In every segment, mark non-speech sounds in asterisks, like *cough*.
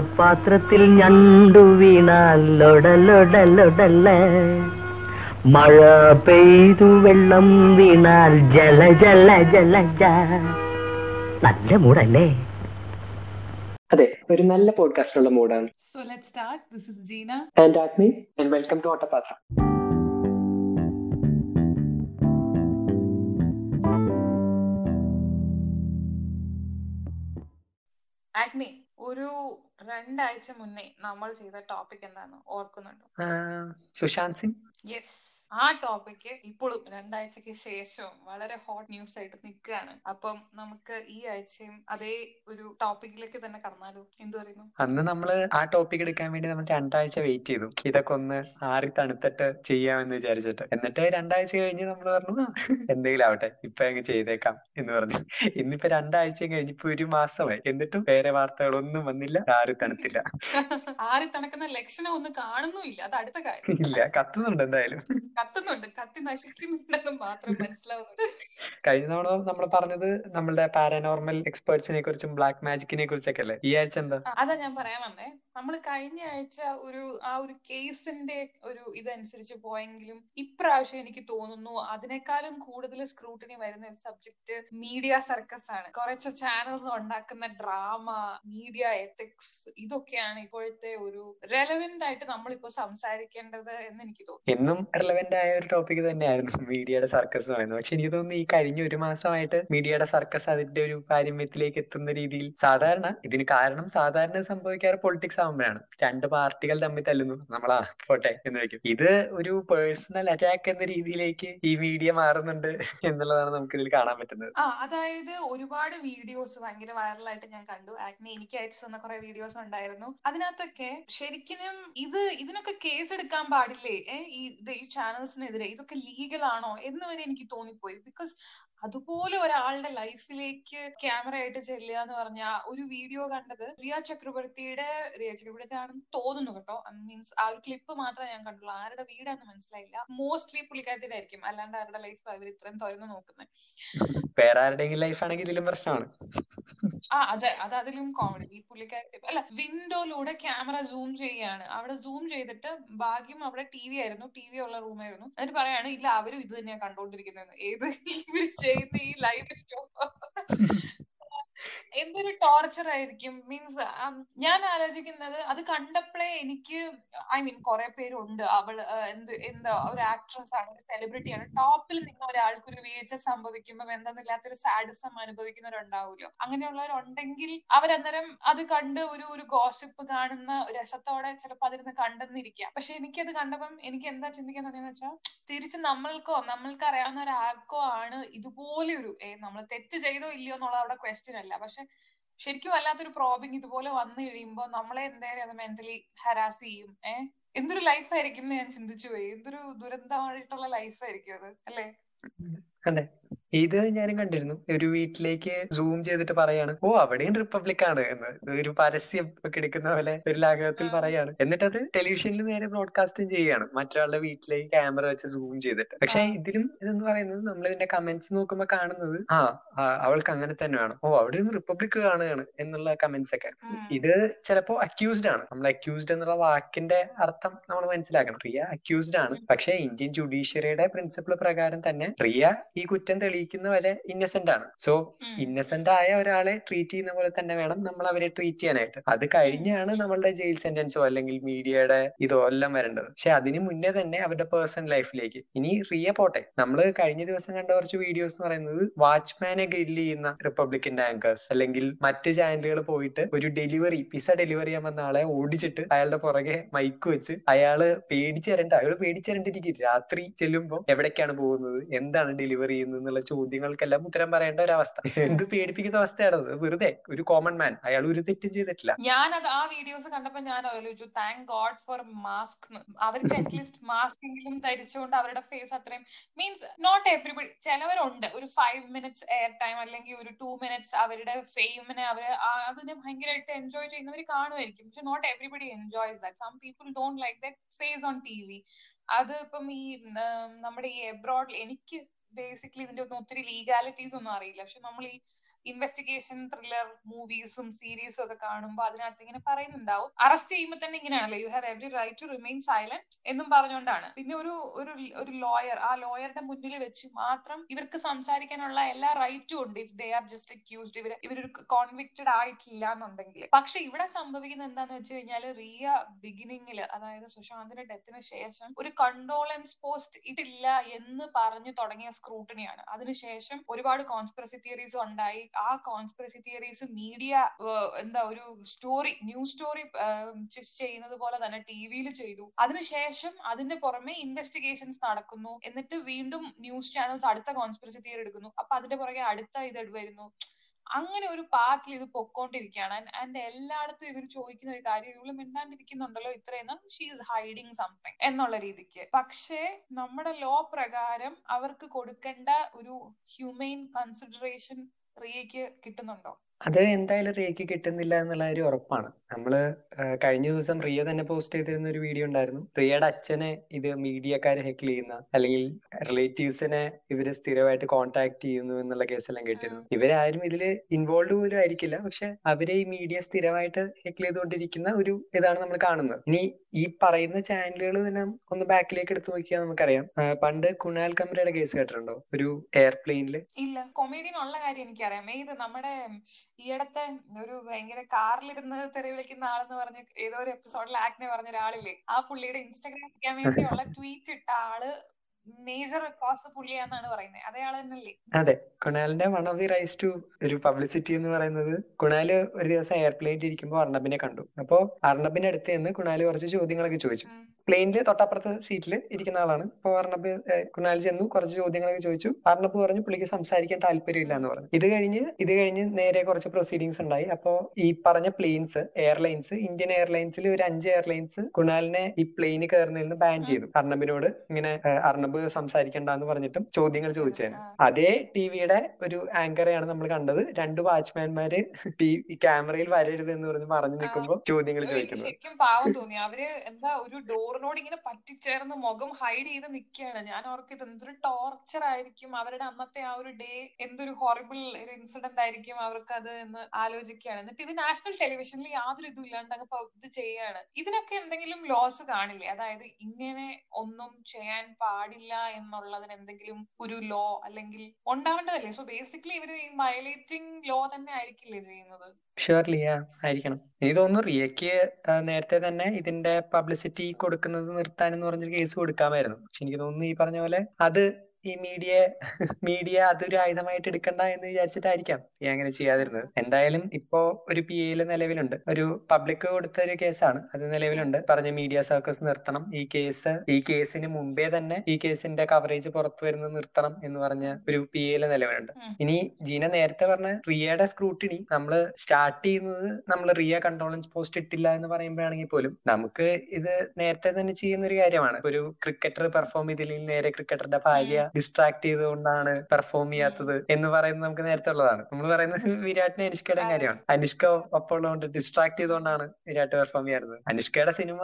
പാത്രത്തിൽ ഞണ്ടു വീണാൽ ലൊടലൊടലൊടല്ല മഴ പെയ്തു വെള്ളം വീണാൽ ജല ജല ജല ജ. നല്ല മൂടല്ലേ അതെ ഒരു നല്ല പോഡ്കാസ്റ്റുള്ള മൂഡാണ്. So let start this is Jeena and Agni and welcome to Ottapathra Acne. ഒരു രണ്ടാഴ്ച മുന്നേ നമ്മൾ ചെയ്ത ടോപ്പിക് എന്താന്ന് ഓർക്കുന്നുണ്ടോ? സുശാന്ത് സിംഗ്? യെസ് ആ ടോപ്പിക് ഇപ്പോഴും രണ്ടാഴ്ചക്ക് ശേഷവും വളരെ ഹോട്ട് ന്യൂസ് ആയിട്ട് നിൽക്കുകയാണ്. അപ്പം നമുക്ക് ഈ ആഴ്ചയും അതേ ഒരു ടോപ്പിക്കിലേക്ക് തന്നെ കടന്നാലോ? എന്ത് പറയുന്നു? അന്ന് നമ്മൾ ആ ടോപ്പിക് എടുക്കാൻ വേണ്ടി നമ്മൾ രണ്ടാഴ്ച വെയിറ്റ് ചെയ്തു. ഇതൊക്കെ ഒന്ന് ആറി തണുത്തിട്ട് ചെയ്യാമെന്ന് വിചാരിച്ചിട്ട്. എന്നിട്ട് രണ്ടാഴ്ച കഴിഞ്ഞ് നമ്മൾ പറഞ്ഞു "ആ, എന്തെങ്കിലും ആവട്ടെ ഇപ്പൊ അങ്ങ് ചെയ്തേക്കാം എന്ന് പറഞ്ഞു. ഇന്നിപ്പോ രണ്ടാഴ്ച കഴിഞ്ഞ് ഇപ്പൊ ഒരു മാസമായി. എന്നിട്ടും വേറെ വാർത്തകളൊന്നും വന്നില്ല ആറി തണുത്തില്ല. ആറി തണുക്കുന്ന ലക്ഷണം ഒന്നും കാണുന്നുമില്ല. അത് അടുത്ത കാര്യം. ഇല്ല കത്തുന്നുണ്ട് എന്തായാലും. കത്തുന്നുണ്ട്. കത്തി നശിക്കുന്നുണ്ടെന്ന് മാത്രം മനസ്സിലാവുന്നുണ്ട്. കഴിഞ്ഞ തവണ നമ്മൾ പറഞ്ഞത് നമ്മളുടെ പാരാനോർമൽ എക്സ്പേർട്സിനെ കുറിച്ചും ബ്ലാക്ക് മാജിക്കിനെ കുറിച്ചൊക്കെ അല്ലേ? ഈ ആഴ്ച എന്താ? അതാ ഞാൻ പറയാൻ വന്നേ. നമ്മൾ കഴിഞ്ഞ ആഴ്ച ഒരു ആ ഒരു കേസിന്റെ ഒരു ഇതനുസരിച്ച് പോയെങ്കിലും ഇപ്രാവശ്യം എനിക്ക് തോന്നുന്നു അതിനേക്കാളും കൂടുതൽ സ്ക്രൂട്ടിനി വരുന്ന ഒരു സബ്ജക്ട് മീഡിയ സർക്കസ് ആണ്. കുറച്ച് ചാനൽസ് ഉണ്ടാക്കുന്ന ഡ്രാമ മീഡിയ എത്തിക്സ് ഇതൊക്കെയാണ് ഇപ്പോഴത്തെ ഒരു റെലവെന്റ് ആയിട്ട് നമ്മളിപ്പോ സംസാരിക്കേണ്ടത് എന്ന് എനിക്ക് തോന്നുന്നു. എന്നും റെലവെന്റ് ആയ ഒരു ടോപ്പിക് തന്നെയായിരുന്നു മീഡിയയുടെ സർക്കസ് പറയുന്നത്. പക്ഷെ എനിക്ക് തോന്നുന്നു ഈ കഴിഞ്ഞ ഒരു മാസമായിട്ട് മീഡിയയുടെ സർക്കസ് അതിന്റെ ഒരു പാരമ്യത്തിലേക്ക് എത്തുന്ന രീതിയിൽ സാധാരണ ഇതിന് കാരണം സാധാരണ സംഭവിക്കാറ് പൊളിറ്റിക്സ് ആകുമ്പോഴാണ് രണ്ട് പാർട്ടികൾ തമ്മിൽ തല്ലുന്നു. നമ്മളാ പോട്ടെ എന്ന് വെക്കും ഇത് ഒരു പേഴ്സണൽ അറ്റാക്ക് എന്ന രീതിയിലേക്ക് ഈ മീഡിയ മാറുന്നുണ്ട് എന്നുള്ളതാണ് നമുക്ക് ഇതിൽ കാണാൻ പറ്റുന്നത്. ആ അതായത് ഒരുപാട് വീഡിയോസ് ഭയങ്കര വൈറലായിട്ട് ഞാൻ കണ്ടു. ആക്നെ എനിക്ക് അയച്ചു തന്ന കുറെ വീഡിയോസ് ഉണ്ടായിരുന്നു. അതിനകത്തൊക്കെ ശരിക്കും ഇത് ഇതിനൊക്കെ കേസ് എടുക്കാൻ പാടില്ലേ? ഈ ചാനൽസിനെതിരെ ഇതൊക്കെ ലീഗൽ ആണോ എന്ന് വരെ എനിക്ക് തോന്നിപ്പോയി. ബിക്കോസ് അതുപോലെ ഒരാളുടെ ലൈഫിലേക്ക് ക്യാമറ ആയിട്ട് ചെല്ലുക എന്ന് പറഞ്ഞ ഒരു വീഡിയോ കണ്ടത് റിയ ചക്രവർത്തിയുടെ റിയ ചക്രവർത്തി ആണെന്ന് തോന്നുന്നു കേട്ടോ. മീൻസ് ആ ഒരു ക്ലിപ്പ് മാത്രമേ ഞാൻ കണ്ടുള്ളൂ. ആരുടെ വീടാന്ന് മനസ്സിലായില്ല. മോസ്റ്റ്ലി പുള്ളിക്കാരത്തിന്റെ ആയിരിക്കും അല്ലാണ്ട് ആരുടെ ലൈഫ് അവർ ഇത്രയും തുറന്നു നോക്കുന്നത് വേറെ ആരുടെയെങ്കിലും ഇതിലും പ്രശ്നമാണ്. ആ അതെ. അത് അതിലും കോമഡി ഈ പുള്ളിക്കാരത്തി അല്ല വിൻഡോയിലൂടെ ക്യാമറ സൂം ചെയ്യാണ് അവിടെ സൂം ചെയ്തിട്ട് ഭാഗ്യം അവിടെ ടി വി ആയിരുന്നു. ടി വി ഉള്ള റൂമായിരുന്നു എന്നിട്ട് പറയാണ് ഇല്ല അവരും ഇത് തന്നെയാ കണ്ടോണ്ടിരിക്കുന്നത് ഏത്? ഇവർ ചെയ്യുന്ന ഈ ലൈവ് ഷോ എന്തൊരു ടോർച്ചർ ആയിരിക്കും? മീൻസ് ഞാൻ ആലോചിക്കുന്നത് അത് കണ്ടപ്പോഴേ എനിക്ക് ഐ മീൻ കുറെ പേരുണ്ട്. അവൾ എന്ത് എന്താ ഒരു ആക്ട്രസ് ആണ് ഒരു സെലിബ്രിറ്റി ആണ്. ടോപ്പിൽ നിന്ന് ഒരാൾക്ക് ഒരു വീഴ്ച സംഭവിക്കുമ്പോൾ എന്തെന്നില്ലാത്തൊരു സാഡിസം അനുഭവിക്കുന്നവരുണ്ടാവുമല്ലോ. അങ്ങനെയുള്ളവരുണ്ടെങ്കിൽ അവരന്നേരം അത് കണ്ട് ഒരു ഒരു ഗോസിപ്പ് കാണുന്ന രസത്തോടെ ചിലപ്പോൾ അതിരുന്ന് കണ്ടെന്നിരിക്കാം. പക്ഷെ എനിക്കത് കണ്ടപ്പം എനിക്ക് എന്താ ചിന്തിക്കാൻ തോന്നിയെന്ന് വെച്ചാൽ തിരിച്ച് നമ്മൾക്കോ നമ്മൾക്ക് അറിയാവുന്ന ഒരാൾക്കോ ആണ് ഇതുപോലെ ഒരു നമ്മൾ തെറ്റ് ചെയ്തോ ഇല്ലയോ എന്നുള്ളത് അവിടെ ക്വസ്റ്റ്യൻ അല്ല. പക്ഷെ ശരിക്കും വല്ലാത്തൊരു പ്രോബിങ് ഇതുപോലെ വന്നു കഴിയുമ്പോൾ നമ്മളെ എന്തായാലും അത് മെന്റലി ഹരാസ് ചെയ്യും. ഏഹ് എന്തൊരു ലൈഫ് ആയിരിക്കും എന്ന് ഞാൻ ചിന്തിച്ചു പോയി. എന്തൊരു ദുരന്തമായിട്ടുള്ള ലൈഫ് ആയിരിക്കും അത്. അല്ലേ? ഇത് ഞാനും കണ്ടിരുന്നു. ഒരു വീട്ടിലേക്ക് സൂം ചെയ്തിട്ട് പറയാണ് ഓ അവിടെയും റിപ്പബ്ലിക് ആണ് എന്ന്. ഒരു പരസ്യം ഒക്കെ എടുക്കുന്ന പോലെ ഒരു ലാഘവത്തിൽ. പറയാണ്. എന്നിട്ട് അത് ടെലിവിഷനിൽ നേരെ ബ്രോഡ്കാസ്റ്റും ചെയ്യാണ് മറ്റൊരാളുടെ വീട്ടിലേക്ക് ക്യാമറ വെച്ച് സൂം ചെയ്തിട്ട്. പക്ഷെ ഇതിലും ഇതെന്ന് പറയുന്നത് നമ്മൾ ഇതിന്റെ കമന്റ്സ് നോക്കുമ്പോ കാണുന്നത് ആ അവൾക്ക് അങ്ങനെ തന്നെ വേണം. ഓ അവിടെ നിന്ന് റിപ്പബ്ലിക് കാണുകയാണ് എന്നുള്ള കമന്റ്സ് ഒക്കെ. ഇത് ചിലപ്പോ അക്യൂസ്ഡ് ആണ്. നമ്മൾ അക്യൂസ്ഡ് എന്നുള്ള വാക്കിന്റെ അർത്ഥം നമ്മൾ മനസ്സിലാക്കണം. റിയ അക്യൂസ്ഡ് ആണ്. പക്ഷെ ഇന്ത്യൻ ജുഡീഷ്യറിയുടെ പ്രിൻസിപ്പിൾ പ്രകാരം തന്നെ റിയ ഈ കുറ്റം തെളിയിക്കുന്ന വരെ ഇന്നസെന്റ് ആണ് സോ. ഇന്നസെന്റ് ആയ ഒരാളെ ട്രീറ്റ് ചെയ്യുന്ന പോലെ തന്നെ വേണം നമ്മൾ അവരെ ട്രീറ്റ് ചെയ്യാനായിട്ട്. അത് കഴിഞ്ഞാണ് നമ്മളുടെ ജയിൽ സെന്റൻസോ അല്ലെങ്കിൽ മീഡിയയുടെ ഇതോ എല്ലാം വരേണ്ടത്. പക്ഷെ അതിന് മുന്നേ തന്നെ അവരുടെ പേഴ്സണൽ ലൈഫിലേക്ക് ഇനി റിയ പോട്ടെ. നമ്മൾ കഴിഞ്ഞ ദിവസം കണ്ട കുറച്ച് വീഡിയോസ് എന്ന് പറയുന്നത് വാച്ച്മാനെ ഗില്ല് ചെയ്യുന്ന റിപ്പബ്ലിക്കൻ ആങ്കേഴ്സ് അല്ലെങ്കിൽ മറ്റ് ചാനലുകൾ പോയിട്ട് ഒരു ഡെലിവറി പിസ ഡെലിവറി ചെയ്യാൻ വന്ന ആളെ ഓടിച്ചിട്ട് അയാളുടെ പുറകെ മൈക്ക് വെച്ച് അയാൾ പേടിച്ചരണ്ട അയാൾ പേടിച്ചരണ്ടിരിക്കും രാത്രി ചെല്ലുമ്പോൾ എവിടേക്കാണ് പോകുന്നത്? എന്താണ് ഡെലിവറി ചെയ്യുന്നത് എന്നുള്ള ചോദ്യങ്ങൾക്കെല്ലാം ഉത്തരം പറയേണ്ട ഒരു അവസ്ഥ *laughs* എന്ത് പേടിപ്പിക്കുന്ന അവസ്ഥയാണ് അത് വെറുതെ ഒരു കോമൺ മാൻ അയാൾ ഒരു തെറ്റും ചെയ്തിട്ടില്ല. ഞാനത് ആ വീഡിയോസ് കണ്ടപ്പോ ഞാൻ ആലോചിച്ചു താങ്ക് ഗോഡ് ഫോർ മാസ്ക് അവർക്ക് അറ്റ്ലീസ്റ്റ് മാസ്ക് എങ്കിലും ധരിച്ചുകൊണ്ട് അവരുടെ ഫേസ് അത്രയും മീൻസ് നോട്ട് എവറിബഡി ചിലവരുണ്ട്. ഒരു ഫൈവ് മിനിറ്റ്സ് എയർ ടൈം അല്ലെങ്കിൽ ഒരു ടു മിനിറ്റ്സ് അവരുടെ ഫെയിമിനെ അവർ അതിനെ ഭയങ്കരമായിട്ട് എൻജോയ് ചെയ്യുന്നവർ കാണുമായിരിക്കും. പക്ഷെ not everybody enjoys that some people don't like that face on T V അത് ഇപ്പം ഈ നമ്മുടെ ഈ എബ്രോഡ് എനിക്ക് ബേസിക്കലി ഇതിന്റെ ഒന്നും ഒത്തിരി ലീഗാലിറ്റീസ് ഒന്നും അറിയില്ല. പക്ഷെ നമ്മൾ ഈ ഇൻവെസ്റ്റിഗേഷൻ ത്രില്ലർ മൂവീസും സീരീസും ഒക്കെ കാണുമ്പോൾ അതിനകത്ത് ഇങ്ങനെ പറയുന്നുണ്ടാവും. അറസ്റ്റ് ചെയ്യുമ്പോൾ തന്നെ ഇങ്ങനെയാണല്ലോ you have every right to remain silent എന്നും പറഞ്ഞുകൊണ്ടാണ്. പിന്നെ ഒരു ഒരു ഒരു ലോയർ ആ ലോയറുടെ മുന്നിൽ വെച്ച് മാത്രം ഇവർക്ക് സംസാരിക്കാനുള്ള എല്ലാ റൈറ്റും ഉണ്ട്. If they are just accused ഇവർ ഇവരൊരു കോൺവിക്റ്റഡ് ആയിട്ടില്ല എന്നുണ്ടെങ്കിൽ. പക്ഷെ ഇവിടെ സംഭവിക്കുന്നത് എന്താന്ന് വെച്ച് കഴിഞ്ഞാൽ റിയ ബിഗിനിങ്ങിൽ അതായത് സുശാന്തിന്റെ ഡെത്തിന് ശേഷം ഒരു കണ്ടോളൻസ് പോസ്റ്റ് ഇട്ടില്ല എന്ന് പറഞ്ഞു തുടങ്ങിയ സ്ക്രൂട്ടണിയാണ് അതിനുശേഷം ഒരുപാട് കോൺസ്പിറസി തിയറീസ് ഉണ്ടായി. ആ കോൺസ്പിറസി തിയറീസ് മീഡിയ എന്താ ഒരു സ്റ്റോറി ന്യൂസ് സ്റ്റോറി ചെയ്യുന്നത് പോലെ തന്നെ ടി വിയിൽ ചെയ്തു. അതിനുശേഷം അതിന്റെ പുറമെ ഇൻവെസ്റ്റിഗേഷൻസ് നടക്കുന്നു. എന്നിട്ട് വീണ്ടും ന്യൂസ് ചാനൽസ് അടുത്ത കോൺസ്പിറസി തിയറി എടുക്കുന്നു. അപ്പൊ അതിന്റെ പുറകെ അടുത്ത ഇത് വരുന്നു. അങ്ങനെ ഒരു പാത്തിൽ ഇത് പൊക്കോണ്ടിരിക്കുകയാണ്. ആൻഡ് എല്ലായിടത്തും ഇവർ ചോദിക്കുന്ന ഒരു കാര്യം ഇവൾ മിണ്ടാണ്ടിരിക്കുന്നുണ്ടല്ലോ ഇത്രയും ഷീ ഈസ് ഹൈഡിങ് സംതിങ് എന്നുള്ള രീതിക്ക്. പക്ഷേ നമ്മുടെ ലോ പ്രകാരം അവർക്ക് കൊടുക്കേണ്ട ഒരു ഹ്യൂമെയിൻ കൺസിഡറേഷൻ റിയയ്ക്ക് കിട്ടുന്നുണ്ടോ? അത് എന്തായാലും റിയക്ക് കിട്ടുന്നില്ല എന്നുള്ള ഒരു ഉറപ്പാണ്. നമ്മൾ കഴിഞ്ഞ ദിവസം റിയ തന്നെ പോസ്റ്റ് ചെയ്തിരുന്ന ഒരു വീഡിയോ ഉണ്ടായിരുന്നു. റിയയുടെ അച്ഛനെ ഇത് മീഡിയക്കാരെ ഹെക്കിൾ ചെയ്യുന്ന അല്ലെങ്കിൽ റിലേറ്റീവ്സിനെ ഇവർ സ്ഥിരമായിട്ട് കോൺടാക്ട് ചെയ്യുന്നു എന്നുള്ള കേസെല്ലാം കേട്ടിരുന്നു. ഇവരാരും ഇതിൽ ഇൻവോൾവ് പോലും ആയിരിക്കില്ല. പക്ഷെ അവരെ ഈ മീഡിയ സ്ഥിരമായിട്ട് ഹെക്കിൾ ചെയ്തുകൊണ്ടിരിക്കുന്ന ഒരു ഇതാണ് നമ്മൾ കാണുന്നത്. ഇനി ഈ പറയുന്ന ചാനലുകൾ തന്നെ ഒന്ന് ബാക്കിലേക്ക് എടുത്തു നോക്കിയാൽ നമുക്കറിയാം. പണ്ട് കുണാൽ കമ്രയുടെ കേസ് കേട്ടിട്ടുണ്ടോ? ഒരു എയർപ്ലെയിനിൽ ഇല്ല. കൊമേഡിയൻ ഉള്ള കാര്യം എനിക്കറിയാം. ഏത് നമ്മുടെ ഈയിടത്തെ ഒരു ഭയങ്കര കാറിലിരുന്ന് തെറി വിളിക്കുന്ന ആളെന്ന് പറഞ്ഞ ഏതോ ഒരു എപ്പിസോഡിൽ ആക്നെ പറഞ്ഞ ഒരാളില്ലേ? ആ പുള്ളിയുടെ ഇൻസ്റ്റാഗ്രാം വേണ്ടിയുള്ള *laughs* ട്വീറ്റ് ഇട്ട ആൾ മേജർ കോസ് പുള്ളിയാന്നാണ് പറയുന്നത് അതേ ആൾ തന്നെയല്ലേ? അതെ. കുണാലിന്റെ one of the rise to ഒരു പബ്ലിസിറ്റി എന്ന് പറയുന്നത് കുണാൽ ഒരു ദിവസം എയർപ്ലെയിനിൽ ഇരിക്കുമ്പോൾ അർണബിനെ കണ്ടു. അപ്പോ അർണബിന്റെ അടുത്ത് നിന്ന് കുണാൽ കുറച്ച് ചോദ്യങ്ങളൊക്കെ ചോദിച്ചു. പ്ലെയിനിൽ തൊട്ടപ്പുറത്തെ സീറ്റിൽ ഇരിക്കുന്ന ആളാണ്. അപ്പൊ അർണബ് കുണാൽ ചെന്നു കുറച്ച് ചോദ്യങ്ങളൊക്കെ ചോദിച്ചു. അർണബ് പറഞ്ഞു പുള്ളിക്ക് സംസാരിക്കാൻ താല്പര്യമില്ല എന്ന് പറഞ്ഞു. ഇത് കഴിഞ്ഞ് ഇത് കഴിഞ്ഞ് നേരെ കുറച്ച് പ്രൊസീഡിങ്സ് ഉണ്ടായി. അപ്പോ ഈ പറഞ്ഞ പ്ലെയിൻസ് എയർലൈൻസ് ഇന്ത്യൻ എയർലൈൻസിൽ ഒരു അഞ്ച് എയർലൈൻസ് കുണാലിനെ ഈ പ്ലെയിന് കയറുന്നതിൽ നിന്ന് ബാൻ ചെയ്തു. അർണബിനോട് ഇങ്ങനെ അർണബ് സംസാരിക്കണ്ട എന്ന് പറഞ്ഞിട്ടും ചോദ്യങ്ങൾ ചോദിച്ചതിന് അതേ ടിവിയുടെ ഒരു ആങ്കറെയാണ് നമ്മൾ കണ്ടത്. രണ്ട് വാച്ച്മാൻമാര് ടി ക്യാമറയിൽ വരരുത് എന്ന് പറഞ്ഞ് പറഞ്ഞു നിൽക്കുമ്പോൾ ചോദ്യങ്ങൾ ചോദിക്കുന്നു ശരിക്കും പാവം തോന്നി. അവർ എന്താ ഒരു ഡോറിനോട് ഇങ്ങനെ പറ്റിച്ചേർന്ന് മുഖം ഹൈഡ് ചെയ്ത് നിൽക്കുകയാണ് ഞാൻ ഓർക്കിത് എന്തൊരു ടോർച്ചർ ആയിരിക്കും. അവരുടെ അന്നത്തെ ആ ഒരു ഡേ എന്തൊരു ഹോറിബിൾ ഒരു ഇൻസിഡന്റ് ആയിരിക്കും അവർക്ക് അത് എന്ന് ആലോചിക്കുകയാണ് എന്നിട്ട് ഇത് നാഷണൽ ടെലിവിഷനിൽ യാതൊരു ഇതും ഇല്ലാണ്ട് അങ്ങ് ഇത് ചെയ്യാണ്. ഇതിനൊക്കെ എന്തെങ്കിലും ലോസ് കാണില്ലേ? അതായത് ഇങ്ങനെ ഒന്നും ചെയ്യാൻ പാടില്ല എന്നുള്ളതിന് എന്തെങ്കിലും ഒരു ലോ അല്ലെങ്കിൽ ഉണ്ടാവേണ്ടതല്ലേ? സോ ബേസിക്കലി ഇവർ ഈ വയലേറ്റിംഗ് ലോ തന്നെ ആയിരിക്കില്ലേ ചെയ്യുന്നത്? ഷുവർലി ആയിരിക്കണം. എനിക്ക് തോന്നുന്നു റിയക്ക് നേരത്തെ തന്നെ ഇതിന്റെ പബ്ലിസിറ്റി കൊടുക്കുന്നത് നിർത്താൻ എന്ന് പറഞ്ഞൊരു കേസ് കൊടുക്കാമായിരുന്നു. പക്ഷെ എനിക്ക് തോന്നുന്നു ഈ പറഞ്ഞ പോലെ അത് ഈ മീഡിയ മീഡിയ അതൊരു ആയുധമായിട്ട് എടുക്കണ്ട എന്ന് വിചാരിച്ചിട്ടായിരിക്കാം ഞാൻ അങ്ങനെ ചെയ്യാതിരുന്നത്. എന്തായാലും ഇപ്പോ ഒരു പി എയിൽ നിലവിലുണ്ട്. ഒരു പബ്ലിക് കൊടുത്ത ഒരു കേസാണ് അത് നിലവിലുണ്ട്. പറഞ്ഞ മീഡിയ സർക്കസ് നിർത്തണം. ഈ കേസ് ഈ കേസിന് മുമ്പേ തന്നെ ഈ കേസിന്റെ കവറേജ് പുറത്തു വരുന്നത് നിർത്തണം എന്ന് പറഞ്ഞ ഒരു പി എയിൽ നിലവിലുണ്ട്. ഇനി ജീന നേരത്തെ പറഞ്ഞ റിയയുടെ സ്ക്രൂട്ടിനി നമ്മൾ സ്റ്റാർട്ട് ചെയ്യുന്നത് നമ്മൾ റിയ കൺട്രോളൻസ് പോസ്റ്റ് ഇട്ടില്ല എന്ന് പറയുമ്പോഴാണെങ്കിൽ പോലും നമുക്ക് ഇത് നേരത്തെ തന്നെ ചെയ്യുന്ന ഒരു കാര്യമാണ്. ഒരു ക്രിക്കറ്റർ പെർഫോം ചെയ്തില്ലെങ്കിൽ നേരെ ക്രിക്കറ്ററുടെ ഭാര്യ ഡിസ്ട്രാക്ട് ചെയ്തുകൊണ്ടാണ് പെർഫോം ചെയ്യാത്തത് എന്ന് പറയുന്നത് നമുക്ക് നേരത്തെ ഉള്ളതാണ്. നമ്മൾ പറയുന്നത് വിരാട്ടിനെ അനുഷ്കയുടെ കാര്യമാണ്. അനുഷ്ക ഒപ്പം ഉള്ളതുകൊണ്ട് ഡിസ്ട്രാക്ട് ചെയ്തുകൊണ്ടാണ് വിരാട്ട് പെർഫോം ചെയ്യാറുള്ളത് അനുഷ്കയുടെ സിനിമ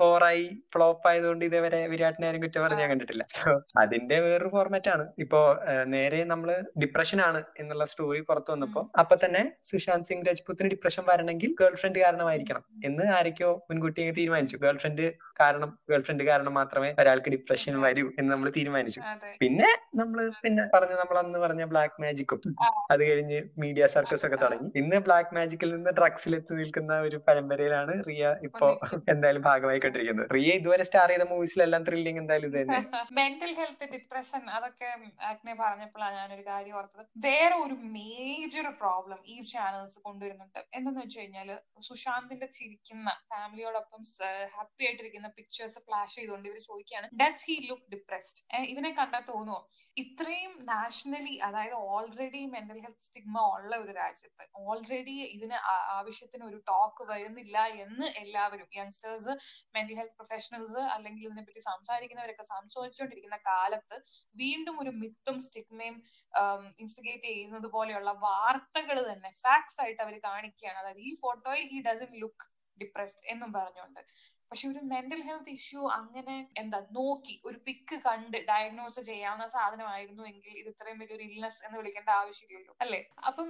ബോറായി ഫ്ലോപ്പ് ആയതുകൊണ്ട് ഇതേവരെ വിരാട്ടിനെ ആരും കുറ്റം പറഞ്ഞ് ഞാൻ കണ്ടിട്ടില്ല. സോ അതിന്റെ വേറൊരു ഫോർമാറ്റ് ആണ്. ഇപ്പോ നേരെ നമ്മൾ ഡിപ്രഷൻ ആണ് എന്നുള്ള സ്റ്റോറി പുറത്തു വന്നപ്പോ അപ്പൊ തന്നെ സുശാന്ത് സിംഗ് രജ്പുത്തിന് ഡിപ്രഷൻ വരണമെങ്കിൽ ഗേൾ ഫ്രണ്ട് കാരണമായിരിക്കണം എന്ന് ആരൊക്കെയോ മുൻകൂട്ടി തീരുമാനിച്ചു. ഗേൾ ഫ്രണ്ട് കാരണം ഗേൾ ഫ്രണ്ട് കാരണം മാത്രമേ ഒരാൾക്ക് ഡിപ്രഷൻ വരൂ എന്ന് നമ്മൾ തീരുമാനിച്ചു. പിന്നെ നമ്മൾ പിന്നെ പറഞ്ഞു നമ്മൾ അന്ന് പറഞ്ഞ ബ്ലാക്ക് മാജിക്കും അത് കഴിഞ്ഞ് മീഡിയ സർക്കസ് ഒക്കെ തുടങ്ങി. ഇന്ന് ബ്ലാക്ക് മാജിക്കിൽ നിന്ന് ഡ്രഗ്സിൽ എത്തി നിൽക്കുന്ന ഒരു പരമ്പരയിലാണ് റിയ ഇപ്പോ എന്തായാലും ഭാഗമായി കണ്ടിരിക്കുന്നത്. റിയ ഇതുവരെ സ്റ്റാർ ചെയ്ത മൂവീസിലെല്ലാം ത്രില്ലിംഗ് എന്തായാലും ഇത് തന്നെ. മെന്റൽ ഹെൽത്ത് ഡിപ്രഷൻ അതൊക്കെ ആക്നെ പറഞ്ഞപ്പോഴാണ് ഞാനൊരു കാര്യം ഓർത്തത്. വേറെ ഒരു മേജർ പ്രോബ്ലം ഈ ചാനൽസ് കൊണ്ടുവരുന്നുണ്ട്. എന്തെന്ന് വെച്ച് കഴിഞ്ഞാൽ സുശാന്തിന്റെ ചിരിക്കുന്ന ഫാമിലിയോടൊപ്പം ഹാപ്പി ആയിട്ടിരിക്കുന്ന പിക്ചേഴ്സ് ഫ്ലാഷ് ചെയ്തുകൊണ്ട് ഇവർ ചോദിക്കുകയാണ് ഡസ് ഹി ലുക്ക് ഡിപ്രസ്ഡ് ഇവനെ കണ്ടാൽ തോന്നുമോ ഇത്രയും നാഷണലി അതായത് ഓൾറെഡി മെന്റൽ ഹെൽത്ത് സ്റ്റിഗ്മ ഉള്ള ഒരു രാജ്യത്ത് ഓൾറെഡി ഇതിന് ആവശ്യത്തിന് ഒരു ടോക്ക് വരുന്നില്ല എന്ന് എല്ലാവരും യങ്സ്റ്റേഴ്സ് മെന്റൽ ഹെൽത്ത് പ്രൊഫഷണൽസ് അല്ലെങ്കിൽ ഇതിനെപ്പറ്റി സംസാരിക്കുന്നവരൊക്കെ സംസാരിച്ചുകൊണ്ടിരിക്കുന്ന കാലത്ത് വീണ്ടും ഒരു മിത്തും സ്റ്റിഗ്മയും ഇൻസ്റ്റിഗേറ്റ് ചെയ്യുന്നത് പോലെയുള്ള വാർത്തകൾ തന്നെ ഫാക്ട്സ് ആയിട്ട് അവർ കാണിക്കുകയാണ്. അതായത് ഈ ഫോട്ടോയിൽ ഹി ഡസൻ ലുക്ക് ഡിപ്രസ്ഡ് എന്നും പറഞ്ഞുകൊണ്ട്. പക്ഷെ ഒരു മെന്റൽ ഹെൽത്ത് ഇഷ്യൂ അങ്ങനെ എന്താ നോക്കി ഒരു പിക്ക് കണ്ട് ഡയഗ്നോസ് ചെയ്യാവുന്ന സാധനമായിരുന്നു എങ്കിൽ ഇത് ഇത്രയും വലിയൊരു ഇൽനെസ് എന്ന് വിളിക്കേണ്ട ആവശ്യമില്ലല്ലോ അല്ലെ? അപ്പം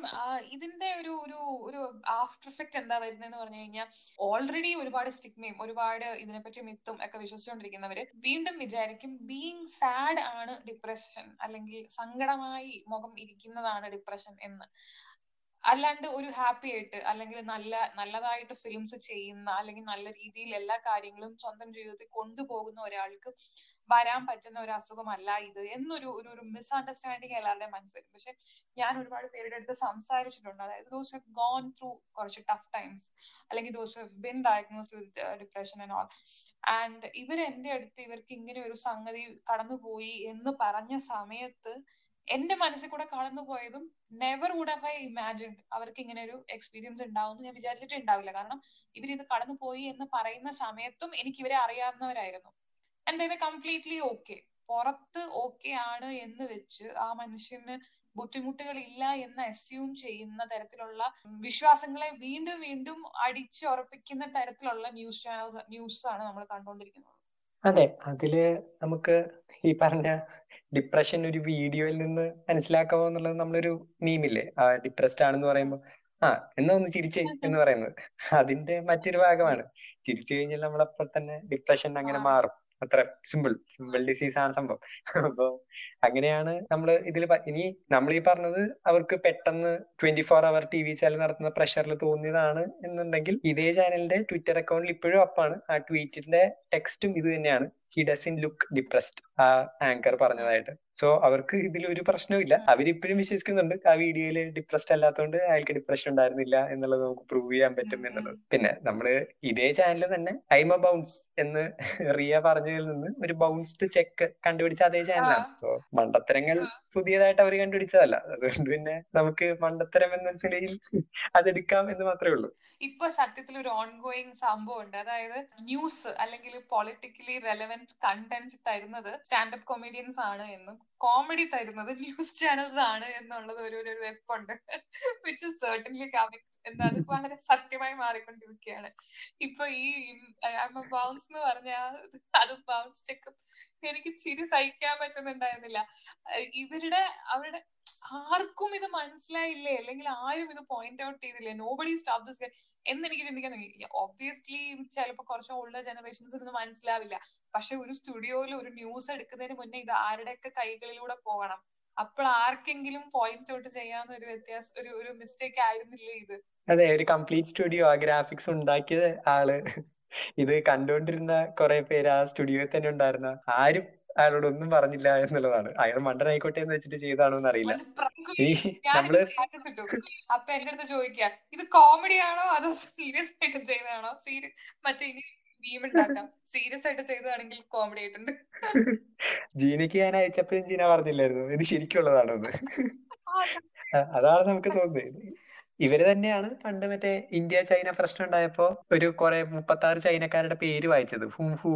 ഇതിന്റെ ഒരു ഒരു ഒരു ആഫ്റ്റർ എഫക്ട് എന്താ വരുന്നതെന്ന് പറഞ്ഞു കഴിഞ്ഞാൽ ഓൾറെഡി ഒരുപാട് സ്റ്റിഗ്മയും ഒരുപാട് ഇതിനെപ്പറ്റി മിത്തും ഒക്കെ വിശ്വസിച്ചുകൊണ്ടിരിക്കുന്നവര് വീണ്ടും വിചാരിക്കും ബീങ് സാഡ് ആണ് ഡിപ്രഷൻ അല്ലെങ്കിൽ സങ്കടമായി മുഖം ഇരിക്കുന്നതാണ് ഡിപ്രഷൻ എന്ന്. അല്ലാണ്ട് ഒരു ഹാപ്പി ആയിട്ട് അല്ലെങ്കിൽ നല്ല നല്ലതായിട്ട് ഫിലിംസ് ചെയ്യുന്ന അല്ലെങ്കിൽ നല്ല രീതിയിൽ എല്ലാ കാര്യങ്ങളും സ്വന്തം ജീവിതത്തിൽ കൊണ്ടുപോകുന്ന ഒരാൾക്ക് വരാൻ പറ്റുന്ന ഒരു അസുഖമല്ല ഇത് എന്നൊരു ഒരു ഒരു മിസ്അണ്ടർസ്റ്റാൻഡിങ് എല്ലാവരുടെയും മനസ്സിൽ പക്ഷെ ഞാൻ ഒരുപാട് പേരുടെ അടുത്ത് സംസാരിച്ചിട്ടുണ്ട്. അതായത് ദോസ് ഹവ് ഗോൺ ത്രൂ കുറച്ച് ടഫ് ടൈംസ് അല്ലെങ്കിൽ those have been diagnosed with depression and all and ഇവർ എന്റെ അടുത്ത് ഇവർക്ക് ഇങ്ങനെ ഒരു സംഗതി കടന്നുപോയി എന്ന് പറഞ്ഞ സമയത്ത് എന്റെ മനസ്സിൽ കൂടെ കടന്നു പോയതും never would have I imagined അവർക്ക് ഇങ്ങനെ ഒരു എക്സ്പീരിയൻസ് ഉണ്ടാവും ഞാൻ വിചാരിച്ചിട്ട് ഉണ്ടാവില്ല കാരണം ഇവർ ഇത് കടന്നു പോയി എന്ന് പറയുന്ന സമയത്തും എനിക്ക് ഇവരെ അറിയാവുന്നവരായിരുന്നു. ആൻഡ് ദേ കംപ്ലീറ്റ്ലി ഓക്കെ പുറത്ത് ഓക്കെ ആണ് എന്ന് വെച്ച് ആ മനുഷ്യന് ബുദ്ധിമുട്ടുകൾ ഇല്ല എന്ന് അസ്യൂം ചെയ്യുന്ന തരത്തിലുള്ള വിശ്വാസങ്ങളെ വീണ്ടും വീണ്ടും അടിച്ചുറപ്പിക്കുന്ന തരത്തിലുള്ള ന്യൂസ് ചാനൽസ് ന്യൂസ് ആണ് നമ്മൾ കണ്ടുകൊണ്ടിരിക്കുന്നത്. അതെ അതിൽ നമുക്ക് ഈ പറഞ്ഞ ഡിപ്രഷൻ ഒരു വീഡിയോയിൽ നിന്ന് മനസ്സിലാക്കാമോ എന്നുള്ളത് നമ്മളൊരു മീമില്ലേ ആ ഡിപ്രസ്ഡ് ആണെന്ന് പറയുമ്പോൾ ആ എന്നാ ഒന്ന് ചിരിച്ചേ എന്ന് പറയുന്നത്. അതിന്റെ മറ്റൊരു ഭാഗമാണ്. ചിരിച്ചു കഴിഞ്ഞാൽ നമ്മളപ്പോൾ തന്നെ ഡിപ്രഷൻ അങ്ങനെ മാറും. അത്ര സിമ്പിൾ സിമ്പിൾ ഡിസീസ് ആണ് സംഭവം. അപ്പോ അങ്ങനെയാണ് നമ്മൾ ഇതിൽ ഇനി നമ്മൾ ഈ പറഞ്ഞത് അവർക്ക് പെട്ടെന്ന് ട്വന്റി ഫോർ അവർ ടി വി ചാനൽ നടത്തുന്ന പ്രഷറിൽ തോന്നിയതാണ് എന്നുണ്ടെങ്കിൽ ഇതേ ചാനലിന്റെ ട്വിറ്റർ അക്കൗണ്ടിൽ ഇപ്പോഴും അപ്പാണ് ആ ട്വീറ്റിന്റെ ടെക്സ്റ്റും ഇത് തന്നെയാണ്. ഹി ഇൻ ലുക്ക് ഡിപ്രസ്ഡ് ആ ആങ്കർ പറഞ്ഞതായിട്ട്. സോ അവർക്ക് ഇതിൽ ഒരു പ്രശ്നവും അവരിപ്പോഴും വിശ്വസിക്കുന്നുണ്ട് ആ വീഡിയോയിൽ ഡിപ്രസ്ഡ് അല്ലാത്തതുകൊണ്ട് അയാൾക്ക് ഡിപ്രഷൻ ഉണ്ടായിരുന്നില്ല എന്നുള്ളത് നമുക്ക് പ്രൂവ് ചെയ്യാൻ പറ്റും എന്നുള്ളത്. പിന്നെ നമ്മൾ ഇതേ ചാനൽ തന്നെ ഐമ ബൗൺസ് എന്ന് റിയ പറഞ്ഞതിൽ നിന്ന് ഒരു ബൗൺസ്ഡ് ചെക്ക് കണ്ടുപിടിച്ച അതേ ചാനലാണ് സോ മണ്ടത്തരങ്ങൾ പുതിയതായിട്ട് അവർ കണ്ടുപിടിച്ചതല്ല. അതുകൊണ്ട് പിന്നെ നമുക്ക് മണ്ടത്തരം എന്ന നിലയിൽ അതെടുക്കാം എന്ന് മാത്രമേ ഉള്ളൂ. ഇപ്പൊ സത്യത്തിൽ ഒരു ഓൺഗോയിങ് സംഭവം ഉണ്ട് അതായത് ന്യൂസ് അല്ലെങ്കിൽ പൊളിറ്റിക്കലി റെലവെന്റ് കണ്ടന്റ് തരുന്നത് സ്റ്റാൻഡപ്പ് കൊമേഡിയൻസ് ആണ് എന്നും കോമഡി തരുന്നത് ന്യൂസ് ചാനൽസ് ആണ് എന്നുള്ളത് ഒരു ഒരു വെപ്പുണ്ട് വിച്ച് സർട്ടൻലി കമ്മിങ് എന്നത് വളരെ സത്യമായി മാറിക്കൊണ്ടിരിക്കുകയാണ്. ഇപ്പൊ ഈ ബൗൺസ് എന്ന് പറഞ്ഞ അത് ബൗൺസ് ചെക്ക് എനിക്ക് ചിരി സഹിക്കാൻ പറ്റുന്നുണ്ടായിരുന്നില്ല. ഇവരുടെ അവരുടെ ആർക്കും ഇത് മനസ്സിലായില്ലേ? അല്ലെങ്കിൽ ആരും ഇത് പോയിന്റ് ഔട്ട് ചെയ്തില്ലേ? നോബഡി സ്റ്റോപ്പ് ദിസ് എന്ന് എനിക്ക് ചിന്തിക്കാൻ ഒബ്വിയസ്ലി ചിലപ്പോ കുറച്ച് ഓൾഡർ ജനറേഷൻസ് ഇത് മനസ്സിലാവില്ല. പക്ഷെ ഒരു സ്റ്റുഡിയോയിൽ ഒരു ന്യൂസ് എടുക്കുന്നതിന് മുന്നേ ഇത് ആരുടെയൊക്കെ കൈകളിലൂടെ പോകണം? അപ്പോൾ ആർക്കെങ്കിലും പോയിന്റ് ഔട്ട് ചെയ്യാവുന്ന ഒരു വ്യത്യാസം ഒരു ഒരു മിസ്റ്റേക്ക് ആയിരുന്നില്ലേ ഇത്? അതെ ഒരു കംപ്ലീറ്റ് സ്റ്റുഡിയോ ആ ഗ്രാഫിക്സ് ഉണ്ടാക്കിയത് ആൾ. ഇത് കണ്ടുകൊണ്ടിരുന്ന കുറെ പേര് ആ സ്റ്റുഡിയോയിൽ തന്നെ ഉണ്ടായിരുന്ന. ആരും അയാളോട് ഒന്നും പറഞ്ഞില്ല എന്നുള്ളതാണ്. അയാൾ മണ്ടനായിക്കോട്ടെ എന്ന് വെച്ചിട്ട് ചെയ്താണോ എന്ന് അറിയില്ല. നമ്മൾ അപ്പൊ എന്റെ അടുത്ത് ചോദിക്കുക ഇത് കോമഡി ആണോ അതോ സീരിയസ് ആയിട്ട് ചെയ്തതാണോ? സീരിയസ് മറ്റേ മീം ഉണ്ടാക്കാം. സീരിയസ് ആയിട്ട് ചെയ്തതാണെങ്കിൽ കോമഡി ആയിട്ടുണ്ട്. ജീനയ്ക്ക് ഞാൻ അയച്ചപ്പോഴും ജീന പറഞ്ഞില്ലായിരുന്നു. ഇത് ശരിക്കുള്ളതാണോ എന്ന് അതാണ്. നമുക്ക് തോന്നുന്നത് ഇവർ തന്നെയാണ് പണ്ട് മറ്റേ ഇന്ത്യ ചൈന പ്രശ്നം ഉണ്ടായപ്പോ ഒരു കുറെ മുപ്പത്തി ആറ് ചൈനക്കാരുടെ പേര് വായിച്ചത്. ഹൂ ഹു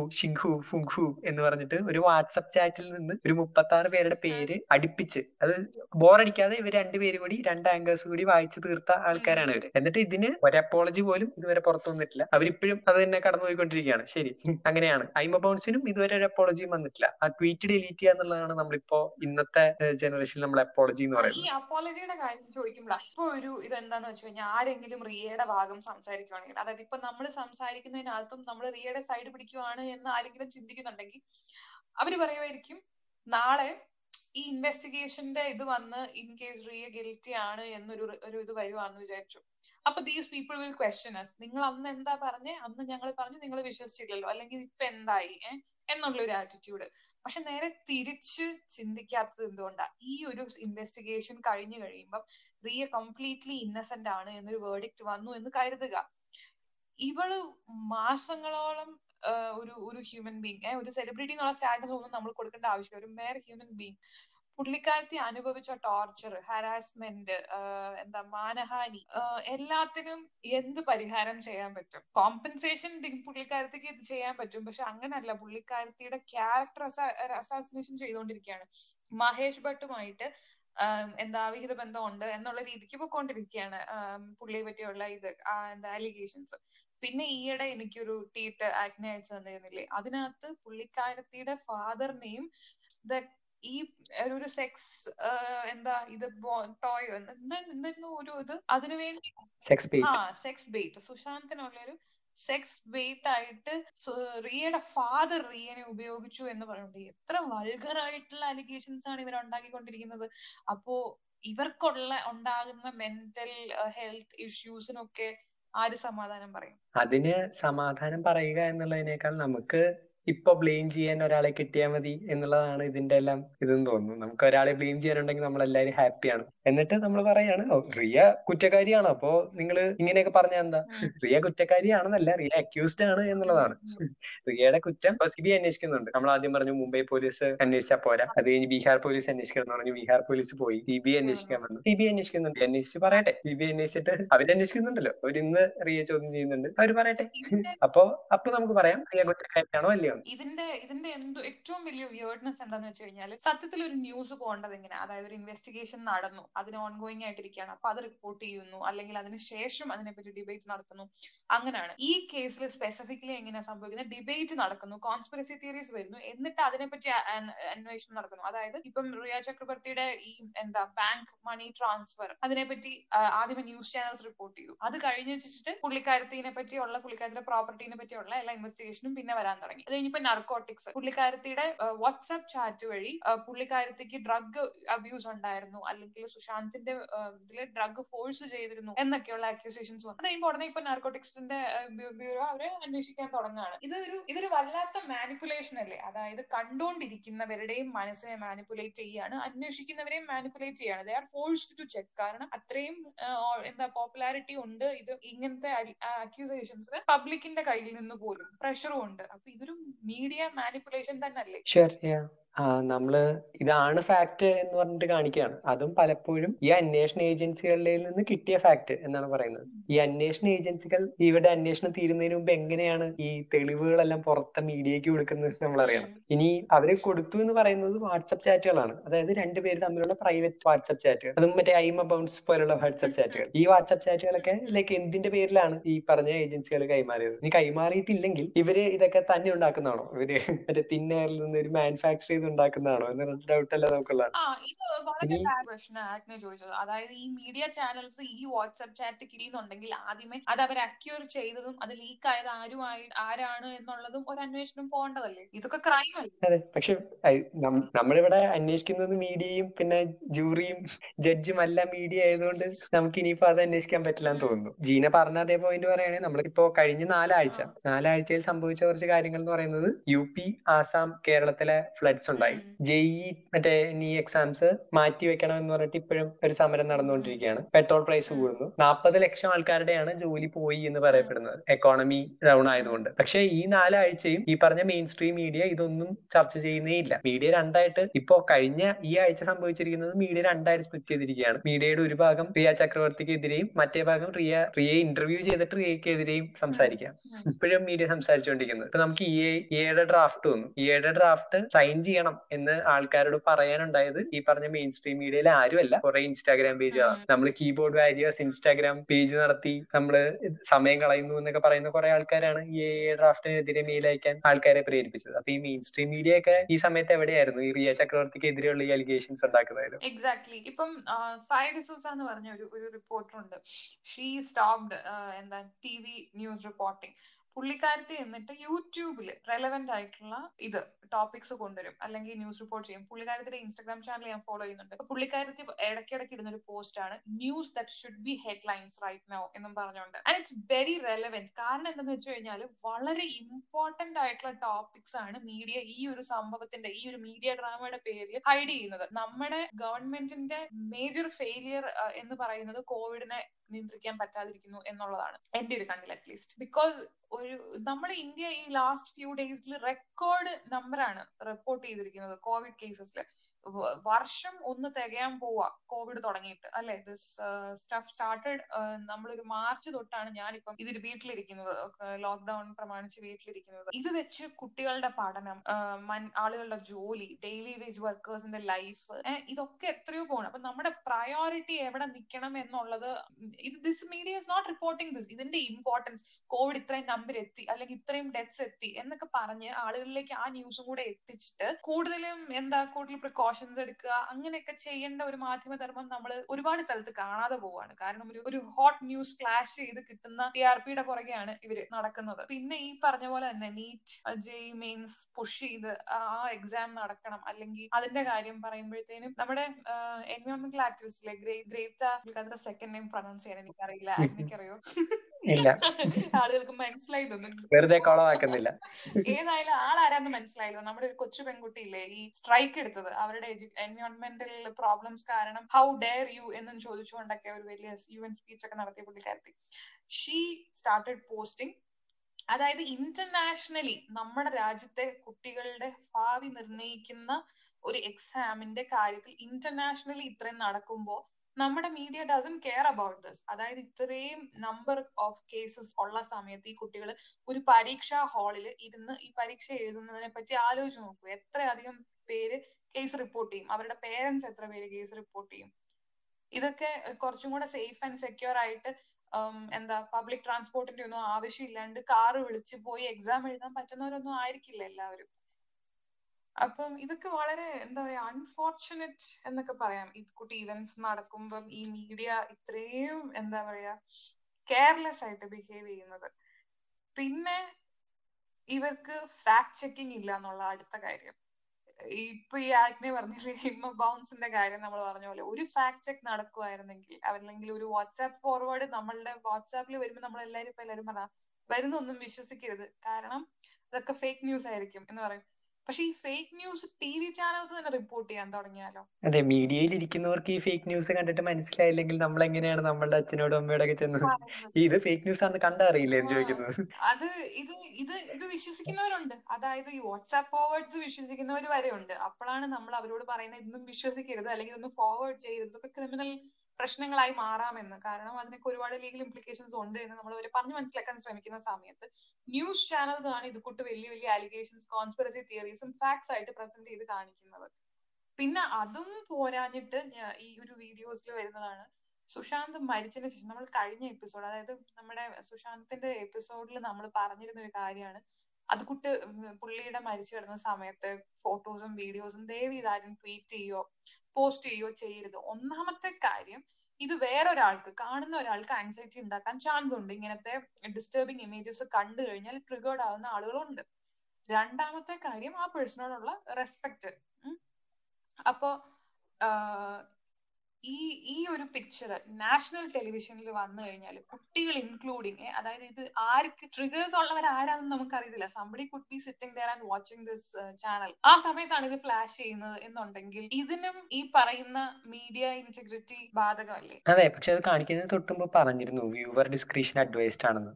ഫുങ് ഹു എന്ന് പറഞ്ഞിട്ട് ഒരു വാട്സപ്പ് ചാറ്റിൽ നിന്ന് ഒരു മുപ്പത്തി ആറ് പേരുടെ പേര് അടുപ്പിച്ച് അത് ബോറടിക്കാതെ ഇവർ രണ്ടുപേരും കൂടി രണ്ട് ആങ്കേഴ്സ് കൂടി വായിച്ചു തീർത്ത ആൾക്കാരാണ് ഇവർ. എന്നിട്ട് ഇതിന് ഒരു അപ്പോളജി പോലും ഇതുവരെ പുറത്തു വന്നിട്ടില്ല. അവരിപ്പോഴും അത് തന്നെ കടന്നുപോയിക്കൊണ്ടിരിക്കുകയാണ്. ശരി അങ്ങനെയാണ്. ഐമ ബൗൺസിനും ഇതുവരെ ഒരു അപ്പോളജിയും വന്നിട്ടില്ല. ആ ട്വീറ്റ് ഡിലീറ്റ് ചെയ്യുക എന്നുള്ളതാണ് നമ്മളിപ്പോ ഇന്നത്തെ ജനറേഷനിൽ നമ്മൾ അപ്പോളജി എന്ന് പറയുന്നത്. അപ്പോളജിയുടെ കാര്യം ചോദിക്കുമ്പോഴാണ് ഒരു ഇത് എന്താന്ന് വെച്ച് കഴിഞ്ഞാൽ ആരെങ്കിലും റിയയുടെ ഭാഗം സംസാരിക്കുവാണെങ്കിൽ അതായത് ഇപ്പൊ നമ്മൾ സംസാരിക്കുന്നതിനകത്തും നമ്മൾ റിയയുടെ സൈഡ് പിടിക്കുവാണ് എന്ന് ആരെങ്കിലും ചിന്തിക്കുന്നുണ്ടെങ്കിൽ അവർ പറയുമായിരിക്കും നാളെ ഈ ഇൻവെസ്റ്റിഗേഷന്റെ ഇത് വന്ന് ഇൻ കേസ് റിയ ഗിൽറ്റി ആണ് എന്നൊരു ഒരു ഇത് വരുവാന്ന് വിചാരിച്ചു. അപ്പൊ these people will question us നിങ്ങൾ അന്ന് എന്താ പറഞ്ഞേ? അന്ന് ഞങ്ങൾ പറഞ്ഞു നിങ്ങൾ വിശ്വസിച്ചില്ലല്ലോ. അല്ലെങ്കിൽ ഇപ്പൊ എന്തായി? എന്നുള്ള ഒരു ആറ്റിറ്റ്യൂഡ് പക്ഷെ നേരെ തിരിച്ച് ചിന്തിക്കാത്തത് എന്തുകൊണ്ടാ? ഈ ഒരു ഇൻവെസ്റ്റിഗേഷൻ കഴിഞ്ഞു കഴിയുമ്പോൾ റിയ കംപ്ലീറ്റ്ലി ഇന്നസെന്റ് ആണ് എന്നൊരു വേർഡിക്റ്റ് വന്നു എന്ന് കരുതുക. ഇവൾ മാസങ്ങളോളം ഒരു ഒരു ഹ്യൂമൻ ബീങ് ഒരു സെലിബ്രിറ്റി എന്നുള്ള സ്റ്റാറ്റസ് ഒന്നും നമ്മൾ കൊടുക്കേണ്ട ആവശ്യമില്ല. ഒരു മേർ ഹ്യൂമൻ ബീങ് പുള്ളിക്കാരത്തി അനുഭവിച്ച ടോർച്ചർ ഹരാസ്മെന്റ് എന്താ മാനഹാനി എല്ലാത്തിനും എന്ത് പരിഹാരം ചെയ്യാൻ പറ്റും? കോമ്പൻസേഷൻ പുള്ളിക്കാരത്തിക്ക് ചെയ്യാൻ പറ്റും. പക്ഷെ അങ്ങനല്ല. പുള്ളിക്കാരത്തിയുടെ ക്യാരക്ടർ അസാസിനേഷൻ ചെയ്തുകൊണ്ടിരിക്കുകയാണ്. മഹേഷ് ഭട്ടുമായിട്ട് എന്താ വിഹിത ബന്ധമുണ്ട് എന്നുള്ള രീതിക്ക് പോയിക്കൊണ്ടിരിക്കുകയാണ് പുള്ളിയെ പറ്റിയുള്ള ഇത് എന്താ അലിഗേഷൻസ് പിന്നെ ഈയിടെ എനിക്കൊരു ട്വീറ്റ് ആജ്ഞ അയച്ചു തന്നിരുന്നില്ലേ? അതിനകത്ത് പുള്ളിക്കാരത്തിയുടെ ഫാദറിനെയും ഈ ഒരു സെക്സ് എന്താ ഇത് ടോയോ എന്താ എന്തായിരുന്നു ഒരു ഇത് അതിനുവേണ്ടി ആ സെക്സ് ബേറ്റ് സുശാന്തിനുള്ള ഒരു സെക്സ് ബെയ്റ്റ് ആയിട്ട് റിയയുടെ ഫാദർ റിയനെ ഉപയോഗിച്ചു എന്ന് പറയുന്നത് എത്ര വൾഗറായിട്ടുള്ള അലിഗേഷൻസ് ആണ് ഇവർ ഉണ്ടാക്കിക്കൊണ്ടിരിക്കുന്നത്. അപ്പോ ഇവർക്കുള്ള ഉണ്ടാകുന്ന മെന്റൽ ഹെൽത്ത് ഇഷ്യൂസിനൊക്കെ ആര് സമാധാനം പറയും? അതിന് സമാധാനം പറയുക എന്നുള്ളതിനേക്കാൾ നമുക്ക് ഇപ്പൊ ബ്ലെയിം ചെയ്യാൻ ഒരാളെ കിട്ടിയാൽ മതി എന്നുള്ളതാണ് ഇതിന്റെ എല്ലാം ഇതെന്ന് തോന്നുന്നു. നമുക്ക് ഒരാളെ ബ്ലെയിം ചെയ്യാനുണ്ടെങ്കിൽ നമ്മൾ എല്ലാവരും ഹാപ്പിയാണ്. എന്നിട്ട് നമ്മൾ പറയാണ് റിയ കുറ്റക്കാരിയാണ്. അപ്പോ നിങ്ങൾ ഇങ്ങനെയൊക്കെ പറഞ്ഞ എന്താ? റിയ കുറ്റക്കാരിയാണെന്നല്ല റിയ അക്യൂസ്ഡ് ആണ് എന്നുള്ളതാണ്. റിയയുടെ കുറ്റം സി ബി അന്വേഷിക്കുന്നുണ്ട്. നമ്മൾ ആദ്യം പറഞ്ഞു മുംബൈ പോലീസ് അന്വേഷിച്ചാൽ പോരാ. അത് കഴിഞ്ഞ് ബീഹാർ പോലീസ് അന്വേഷിക്കണം എന്ന് പറഞ്ഞു ബീഹാർ പോലീസ് പോയി. സി ബി അന്വേഷിക്കാൻ വന്നു. സി ബി അന്വേഷിക്കുന്നുണ്ട് അന്വേഷിച്ച് പറയട്ടെ. സി ബി അന്വേഷിച്ചിട്ട് അവരന്വേഷിക്കുന്നുണ്ടല്ലോ അവരിന്ന് റിയ ചോദ്യം ചെയ്യുന്നുണ്ട്. അവർ പറയട്ടെ. അപ്പോ അപ്പൊ നമുക്ക് പറയാം റിയ കുറ്റക്കാരിയാണോ അല്ലയോ? ഇതിന്റെ ഇതിന്റെ എന്തോ ഏറ്റവും വലിയ വിയേർഡ്നെസ് എന്താന്ന് വെച്ച് കഴിഞ്ഞാൽ സത്യത്തിൽ ഒരു ന്യൂസ് പോകേണ്ടത് എങ്ങനെ? അതായത് ഒരു ഇൻവെസ്റ്റിഗേഷൻ നടന്നു. അതിന് ഓൺഗോയിങ് ആയിട്ടിരിക്കുകയാണ്. അപ്പൊ അത് റിപ്പോർട്ട് ചെയ്യുന്നു. അല്ലെങ്കിൽ അതിന് ശേഷം അതിനെപ്പറ്റി ഡിബേറ്റ് നടത്തുന്നു. അങ്ങനെയാണ് ഈ കേസിൽ സ്പെസിഫിക്കലി എങ്ങനെയാ സംഭവിക്കുന്നത് ഡിബേറ്റ് നടക്കുന്നു. കോൺസ്പിറസി തിയറീസ് വരുന്നു. എന്നിട്ട് അതിനെപ്പറ്റി അന്വേഷണം നടക്കുന്നു. അതായത് ഇപ്പം റിയ ചക്രവർത്തിയുടെ ഈ എന്താ ബാങ്ക് മണി ട്രാൻസ്ഫർ അതിനെപ്പറ്റി ആദ്യമേ ന്യൂസ് ചാനൽസ് റിപ്പോർട്ട് ചെയ്തു. അത് കഴിഞ്ഞ് വെച്ചിട്ട് പുള്ളിക്കാരത്തിനെ പറ്റിയുള്ള പുള്ളിക്കാരത്തിന്റെ പ്രോപ്പർട്ടിനെ പറ്റിയുള്ള എല്ലാ ഇൻവെസ്റ്റിഗേഷനും പിന്നെ വരാൻ തുടങ്ങി. അത് കഴിഞ്ഞപ്പോ നർക്കോട്ടിക്സ് പുള്ളിക്കാരത്തിയുടെ വാട്സ്ആപ്പ് ചാറ്റ് വഴി പുള്ളിക്കാരത്തിക്ക് ഡ്രഗ് അബ്യൂസ് ഉണ്ടായിരുന്നു. അല്ലെങ്കിൽ സുശാന്തിന്റെ ഇതിൽ ഡ്രഗ് ഫോഴ്സ് ചെയ്തിരുന്നു എന്നൊക്കെയുള്ള അക്യൂസേഷൻസ് വന്നു. അത് കഴിയുമ്പോൾ ഉടനെ ഇപ്പൊ നാർക്കോട്ടിക്സിന്റെ ബ്യൂറോ അവരെ അന്വേഷിക്കാൻ തുടങ്ങുകയാണ്. ഇതൊരു ഇതൊരു വല്ലാത്ത മാനിപ്പുലേഷൻ അല്ലേ? അതായത് കണ്ടുകൊണ്ടിരിക്കുന്നവരുടെയും മനസ്സിനെ മാനിപ്പുലേറ്റ് ചെയ്യാണ്. അന്വേഷിക്കുന്നവരെയും മാനിപ്പുലേറ്റ് ചെയ്യാണ്. They are forced to check കാരണം അത്രയും എന്താ പോപ്പുലാരിറ്റി ഉണ്ട്. ഇത് ഇങ്ങനത്തെ അക്യൂസേഷൻസ് പബ്ലിക്കിന്റെ കയ്യിൽ നിന്ന് പോലും പ്രഷറും ഉണ്ട്. അപ്പൊ ഇതൊരു മീഡിയ മാനിപ്പുലേഷൻ തന്നെ അല്ലേ ആ നമ്മൾ ഇതാണ് ഫാക്ട് എന്ന് പറഞ്ഞിട്ട് കാണിക്കുകയാണ്. അതും പലപ്പോഴും ഈ അന്വേഷണ ഏജൻസികളിൽ നിന്ന് കിട്ടിയ ഫാക്ട് എന്നാണ് പറയുന്നത്. ഈ അന്വേഷണ ഏജൻസികൾ ഇവരുടെ അന്വേഷണം തീരുന്നതിന് മുമ്പ് എങ്ങനെയാണ് ഈ തെളിവുകളെല്ലാം പുറത്തെ മീഡിയക്ക് കൊടുക്കുന്നത് നമ്മൾ അറിയണം. ഇനി അവർ കൊടുത്തു എന്ന് പറയുന്നത് വാട്സപ്പ് ചാറ്റുകളാണ് അതായത് രണ്ടുപേര് തമ്മിലുള്ള പ്രൈവറ്റ് വാട്സപ്പ് ചാറ്റുകൾ അതും മറ്റേ ഐമ ബൗൺസ് പോലുള്ള വാട്സപ്പ് ചാറ്റുകൾ ഈ വാട്സപ്പ് ചാറ്റുകളൊക്കെ ലൈക്ക് എന്തിന്റെ പേരിലാണ് ഈ പറഞ്ഞ ഏജൻസികൾ കൈമാറിയത്? ഇനി കൈമാറിയിട്ടില്ലെങ്കിൽ ഇവർ ഇതൊക്കെ തന്നെ ഉണ്ടാക്കുന്നതാണോ? ഇവർ മറ്റേ തിന്നറിൽ നിന്ന് ഒരു മാനുഫാക്ചർ ചെയ്ത് ഉണ്ടാക്കുന്നതാണോ എന്നൊരു ഡൗട്ട് അല്ല നമുക്കുള്ളത്? ഇത് വളരെ ക്വസ്റ്റൻ ആക്നെ ചോദിച്ചത്. അതായത് ഈ മീഡിയ ചാനൽസ് ഈ വാട്സ്ആപ്പ് ചാറ്റ് കിരിയുന്നുണ്ടെങ്കിൽ ആദ്യമേ അത് അവർ അക്യൂർ ചെയ്തതും അത് ലീക്ക് ആയത് ആരുമായി ആരാണ് എന്നുള്ളതും ഒരു അന്വേഷണം പോകേണ്ടതല്ലേ? ഇതൊക്കെ ക്രൈം അല്ലേ? അതെ പക്ഷെ നമ്മളിവിടെ അന്വേഷിക്കുന്നത് മീഡിയയും പിന്നെ ജൂറിയും ജഡ്ജും എല്ലാം മീഡിയ ആയതുകൊണ്ട് നമുക്ക് ഇനിയിപ്പോ അത് അന്വേഷിക്കാൻ പറ്റില്ല എന്ന് തോന്നുന്നു. ജീന പറഞ്ഞ അതേ പോയിന്റ് പറയുകയാണെങ്കിൽ നമ്മളിപ്പോ കഴിഞ്ഞ നാലാഴ്ച നാലാഴ്ചയിൽ സംഭവിച്ച കുറച്ച് കാര്യങ്ങൾ എന്ന് പറയുന്നത് യു പി ആസാം കേരളത്തിലെ ഫ്ലഡ്സ് ഉണ്ടായി. ജെഇ മറ്റേ നീ എക്സാംസ് മാറ്റി വെക്കണം എന്ന് പറഞ്ഞിട്ട് ഇപ്പോഴും ഒരു സമരം നടന്നുകൊണ്ടിരിക്കുകയാണ്. പെട്രോൾ പ്രൈസ് കൂടുന്നു. നാൽപ്പത് ലക്ഷം ആൾക്കാരുടെയാണ് ജോലി പോയി എന്ന് പറയപ്പെടുന്നത്. എക്കോണമി ഡൗൺ ആയതുകൊണ്ട്. പക്ഷേ ഈ നാലാഴ്ചയും ഈ പറഞ്ഞ മെയിൻ സ്ട്രീം മീഡിയ ഇതൊന്നും ചർച്ച ചെയ്യുന്നേ ഇല്ല. മീഡിയ രണ്ടായിട്ട് ഇപ്പോ കഴിഞ്ഞ ഈ ആഴ്ച സംഭവിച്ചിരിക്കുന്നത് മീഡിയ രണ്ടായിട്ട് സ്പ്ലിറ്റ് ചെയ്തിരിക്കുകയാണ്. മീഡിയയുടെ ഒരു ഭാഗം റിയ ചക്രവർത്തിക്കെതിരെയും മറ്റേ ഭാഗം റിയ റിയെ ഇന്റർവ്യൂ ചെയ്തിട്ട് റിയക്കെതിരെയും സംസാരിക്കാം. ഇപ്പോഴും മീഡിയ സംസാരിച്ചുകൊണ്ടിരിക്കുന്നത്. ഇപ്പൊ നമുക്ക് ഇ എയുടെ ഡ്രാഫ്റ്റ് വന്നു. ഇയുടെ ഡ്രാഫ്റ്റ് സൈൻ ചെയ്യണം എന്ന് ആൾക്കാരോട് പറയാനുണ്ടായത് ഈ പറഞ്ഞ മെയിൻ സ്ട്രീം മീഡിയയിൽ ആരുമല്ല. കുറെ ഇൻസ്റ്റാഗ്രാം പേജുകളാണ് നമ്മൾ കീബോർഡ് വാരിയേഴ്സ് ഇൻസ്റ്റാഗ്രാം പേജ് നടത്തി നമ്മൾ സമയം കളയുന്നു എന്നൊക്കെ പറയുന്ന കുറെ ആൾക്കാരാണ് ഈ ഡ്രാഫ്റ്റിനെതിരെ മെയിൽ അയക്കാൻ ആൾക്കാരെ പ്രേരിപ്പിച്ചത്. അപ്പൊ ഈ മെയിൻ സ്ട്രീം മീഡിയ ഒക്കെ ഈ സമയത്ത് എവിടെയായിരുന്നു? ഈ റിയ ചക്രവർത്തിക്ക് എതിരെയുള്ള ഈ അലിഗേഷൻസ് ഉണ്ടാക്കുന്നത് എക്സാക്ട്ലി ഇപ്പം ഫൈവ് ഡിസൂസ എന്ന് പറഞ്ഞ ഒരു ഒരു റിപ്പോർട്ടർ ഉണ്ട്. ഷീ സ്റ്റോപ്ഡ് എന്താ ടി വി ന്യൂസ് റിപ്പോർട്ടിംഗ് പുള്ളിക്കാരത്തി എന്നിട്ട് യൂട്യൂബിൽ റെലവെന്റ് ആയിട്ടുള്ള ഇത് ടോപ്പിക്സ് കൊണ്ടുവരും. അല്ലെങ്കിൽ ന്യൂസ് റിപ്പോർട്ട് ചെയ്യും. പുള്ളിക്കാരത്തിന്റെ ഇൻസ്റ്റാഗ്രാം ചാനൽ ഞാൻ ഫോളോ ചെയ്യുന്നുണ്ട്. പുള്ളിക്കാരത്തി ഇടയ്ക്കിടയ്ക്ക് ഇടുന്ന ഒരു പോസ്റ്റ് ആണ് news that should be headlines right no എന്നും പറഞ്ഞുകൊണ്ട്. ആൻഡ് ഇറ്റ്സ് വെരി റെലവെന്റ് കാരണം എന്താണെന്ന് വെച്ച് കഴിഞ്ഞാൽ വളരെ ഇമ്പോർട്ടന്റ് ആയിട്ടുള്ള ടോപ്പിക്സ് ആണ് മീഡിയ ഈ ഒരു സംഭവത്തിന്റെ ഈ ഒരു മീഡിയ ഡ്രാമയുടെ പേരിൽ ഹൈഡ് ചെയ്യുന്നത്. നമ്മുടെ ഗവൺമെന്റിന്റെ മേജർ ഫെയിലിയർ എന്ന് പറയുന്നത് കോവിഡിനെ നിയന്ത്രിക്കാൻ പറ്റാതിരിക്കുന്നു എന്നുള്ളതാണ്. എന്റെ ഒരു കണ്ണിൽ അറ്റ്ലീസ്റ്റ് ബിക്കോസ് ഒരു നമ്മുടെ ഇന്ത്യ ഈ ലാസ്റ്റ് ഫ്യൂ ഡേയ്സിൽ റെക്കോർഡ് നമ്പറാണ് റിപ്പോർട്ട് ചെയ്തിരിക്കുന്നത്. കോവിഡ് കേസസിൽ വർഷം ഒന്ന് തികയാൻ പോവാ കോവിഡ് തുടങ്ങിയിട്ട്. അല്ലെ? ദിസ് സ്റ്റഫ് സ്റ്റാർട്ടഡ് നമ്മളൊരു മാർച്ച് തൊട്ടാണ് ഞാനിപ്പം ഇതിൽ വീട്ടിലിരിക്കുന്നത്. ലോക്ക്ഡൌൺ പ്രമാണിച്ച് വീട്ടിലിരിക്കുന്നത്. ഇത് വെച്ച് കുട്ടികളുടെ പഠനം ആളുകളുടെ ജോലി ഡെയിലി വേജ് വർക്കേഴ്സിന്റെ ലൈഫ് ഇതൊക്കെ എത്രയോ പോകണം അപ്പൊ നമ്മുടെ പ്രയോറിറ്റി എവിടെ നിൽക്കണം എന്നുള്ളത് ഇത് this media is not reporting this ഇതിന്റെ ഇമ്പോർട്ടൻസ് കോവിഡ് ഇത്രയും നമ്പർ എത്തി അല്ലെങ്കിൽ ഇത്രയും ഡെത്ത്സ് എത്തി എന്നൊക്കെ പറഞ്ഞ് ആളുകളിലേക്ക് ആ ന്യൂസും കൂടെ എത്തിച്ചിട്ട് കൂടുതലും എന്താ കൂടുതൽ പ്രിക്കോഷൻസ് എടുക്കുക അങ്ങനെയൊക്കെ ചെയ്യേണ്ട ഒരു മാധ്യമധർമ്മം നമ്മൾ ഒരുപാട് സ്ഥലത്ത് കാണാതെ പോവാണ്. കാരണം ഒരു ഒരു ഹോട്ട് ന്യൂസ് ഫ്ലാഷ് ചെയ്ത് കിട്ടുന്ന ടി ആർ പിയുടെ പുറകെയാണ് ഇവർ നടക്കുന്നത്. പിന്നെ ഈ പറഞ്ഞ പോലെ തന്നെ നീറ്റ് ജെയ് മെയിൻസ് പുഷ് ചെയ്ത് ആ എക്സാം നടക്കണം. അല്ലെങ്കിൽ അതിന്റെ കാര്യം പറയുമ്പോഴത്തേനും നമ്മുടെ എൻവയോൺമെന്റൽ ആക്ടിവിസ്റ്റിലെ ഗ്രേറ്റ് അതിന്റെ സെക്കൻഡ് നെയിം പ്രൊനൗൺസ് ചെയ്യാൻ എനിക്കറിയില്ല. എനിക്കറിയോ ഇല്ല. ആളുകൾക്ക് മനസ്സിലായി വെറുതെ കുളമാക്കുന്നില്ല ഏതായാലും ആളാരാന്ന് മനസ്സിലായല്ലോ. നമ്മുടെ ഒരു കൊച്ചു പെൺകുട്ടി ഇല്ലേ ഈ സ്ട്രൈക്ക് എടുത്തത്. അവരുടെ എൻവയോൺമെന്റൽ പ്രോബ്ലംസ് കാരണം ഹൗ ഡെയർ യു എന്നും ചോദിച്ചുകൊണ്ടൊക്കെ ഒരു വലിയ യു എൻ സ്പീച്ച് ഒക്കെ നടത്തിയ പുള്ളിക്കാരത്തി. ഷീ സ്റ്റാർട്ടഡ് പോസ്റ്റിംഗ് അതായത് ഇന്റർനാഷണലി നമ്മുടെ രാജ്യത്തെ കുട്ടികളുടെ ഭാവി നിർണയിക്കുന്ന ഒരു എക്സാമിന്റെ കാര്യത്തിൽ ഇന്റർനാഷണലി ഇത്രയും നടക്കുമ്പോൾ നമ്മുടെ media doesn't care about this അതായത് ഇത്രയും നമ്പർ ഓഫ് കേസസ് ഉള്ള സമയത്ത് ഈ കുട്ടികൾ ഒരു പരീക്ഷാ ഹാളിൽ ഇരുന്ന് ഈ പരീക്ഷ എഴുതുന്നതിനെ പറ്റി ആലോചിച്ച് നോക്കൂ. എത്രയധികം പേര് കേസ് റിപ്പോർട്ട് ചെയ്യും. അവരുടെ പേരൻസ് എത്ര പേര് കേസ് റിപ്പോർട്ട് ചെയ്യും. ഇതൊക്കെ കുറച്ചും കൂടെ സേഫ് ആൻഡ് സെക്യൂർ ആയിട്ട് എന്താ പബ്ലിക് ട്രാൻസ്പോർട്ടിന്റെ ഒന്നും ആവശ്യമില്ലാണ്ട് കാറ് വിളിച്ച് പോയി എക്സാം എഴുതാൻ പറ്റുന്നവരൊന്നും ആയിരിക്കില്ല എല്ലാവരും. അപ്പം ഇതൊക്കെ വളരെ എന്താ പറയാ അൺഫോർച്ചുനേറ്റ് എന്നൊക്കെ പറയാം. ഈ കുട്ടി ഇവന്റ്സ് നടക്കുമ്പം ഈ മീഡിയ ഇത്രയും എന്താ പറയാ കെയർലെസ് ആയിട്ട് ബിഹേവ് ചെയ്യുന്നത്. പിന്നെ ഇവർക്ക് ഫാക്ട് ചെക്കിംഗ് ഇല്ല എന്നുള്ള അടുത്ത കാര്യം. ഇപ്പൊ ഈ ആക്നെ പറഞ്ഞില്ലേ ഹിമ ബൗൺസിന്റെ കാര്യം നമ്മൾ പറഞ്ഞ പോലെ ഒരു ഫാക്ട് ചെക്ക് നടക്കുമായിരുന്നെങ്കിൽ അല്ലെങ്കിൽ ഒരു വാട്സാപ്പ് ഫോർവേഡ് നമ്മളുടെ വാട്സാപ്പിൽ വരുമ്പോൾ നമ്മൾ എല്ലാവരും ഇപ്പൊ എല്ലാവരും പറഞ്ഞ വരുന്നൊന്നും വിശ്വസിക്കരുത്. കാരണം അതൊക്കെ ഫേക്ക് ന്യൂസ് ആയിരിക്കും എന്ന് പറയും. പക്ഷെ ഈ fake news T V channels തന്നെ റിപ്പോർട്ട് ചെയ്യാൻ തുടങ്ങിയാലോ? അതെ മീഡിയയിൽ ഇരിക്കുന്നവർക്ക് ഈ ഫേക്ക് ന്യൂസ് കണ്ടിട്ട് മനസ്സിലായില്ലെങ്കിൽ നമ്മൾ എങ്ങനെയാണ് നമ്മളുടെ അച്ഛനോടും അമ്മയോടും ഒക്കെ ചെന്ന് ഇത് ഫേക്ക് ന്യൂസ് ആണെന്ന് കണ്ടറിയില്ലേ. ചോദിക്കുന്നത്? അത് ഇത് ഇത് ഇത് വിശ്വസിക്കുന്നവരുണ്ട്. അതായത് ഈ വാട്സാപ്പ് ഫോർവേഡ്സ് വിശ്വസിക്കുന്നവർ വരെ ഉണ്ട് അപ്പോഴാണ് നമ്മൾ അവരോട് പറയുന്നത് ഇതൊന്നും വിശ്വസിക്കരുത് അല്ലെങ്കിൽ ഇതൊന്നും ഫോർവേഡ് ചെയ്യരുത്. ഇതൊക്കെ ക്രിമിനൽ പ്രശ്നങ്ങളായി മാറാമെന്ന്. കാരണം അതിനൊക്കെ ഒരുപാട് ലീഗൽ ഇംപ്ലിക്കേഷൻസ് ഉണ്ട് എന്ന് നമ്മൾ അവരെ പറഞ്ഞു മനസ്സിലാക്കാൻ ശ്രമിക്കുന്ന സമയത്ത് ന്യൂസ് ചാനൽസ് ആണ് ഇത് കൂട്ട് വലിയ വലിയ അലിഗേഷൻസ് കോൺസ്പിറസി തിയറീസും ഫാക്ട്സ് ആയിട്ട് പ്രസന്റ് ചെയ്ത് കാണിക്കുന്നത്. പിന്നെ അതും പോരാഞ്ഞിട്ട് ഈ ഒരു വീഡിയോസിൽ വരുന്നതാണ് സുശാന്ത് മരിച്ചതിന് ശേഷം നമ്മൾ കഴിഞ്ഞ എപ്പിസോഡ് അതായത് നമ്മുടെ സുശാന്തിന്റെ എപ്പിസോഡിൽ നമ്മൾ പറഞ്ഞിരുന്ന ഒരു കാര്യമാണ് അത് കുട്ടി പുള്ളിയുടെ മരിച്ചു കിടന്ന സമയത്ത് ഫോട്ടോസും വീഡിയോസും ദയവ് ഇതാരും ട്വീറ്റ് ചെയ്യോ പോസ്റ്റ് ചെയ്യോ ചെയ്യരുത്. ഒന്നാമത്തെ കാര്യം ഇത് വേറൊരാൾക്ക് കാണുന്ന ഒരാൾക്ക് ആൻസൈറ്റി ഉണ്ടാക്കാൻ ചാൻസ് ഉണ്ട്. ഇങ്ങനത്തെ ഡിസ്റ്റർബിങ് ഇമേജസ് കണ്ടു കഴിഞ്ഞാൽ ട്രിഗേർഡ് ആവുന്ന ആളുകളുണ്ട്. രണ്ടാമത്തെ കാര്യം ആ പേഴ്സണോടുള്ള റെസ്പെക്ട് അപ്പോ ഈ ഈ ഒരു പിക്ചർ നാഷണൽ ടെലിവിഷനിൽ വന്നു കഴിഞ്ഞാൽ കുട്ടികൾ ഇൻക്ലൂഡിങ് അതായത് ഇത് ആർക്ക് ട്രിഗേഴ്സ് ഉള്ളവർ ആരാണെന്ന് നമുക്ക് അറിയില്ല somebody could be sitting there and watching this channel ആ സമയത്താണ് ഇത് ഫ്ലാഷ് ചെയ്യുന്നത് എന്നുണ്ടെങ്കിൽ ഇതിനും ഈ പറയുന്ന മീഡിയ ഇന്റഗ്രിറ്റി ബാധകമല്ലേ? അതെ പക്ഷെ അത് കാണിക്കുന്നത് തൊട്ടുമ്പോ പറഞ്ഞിരുന്നു. വ്യൂവർ ഡിസ്ക്രിപ്ഷൻ അഡ്വൈസ്ഡ് ആണെന്ന്.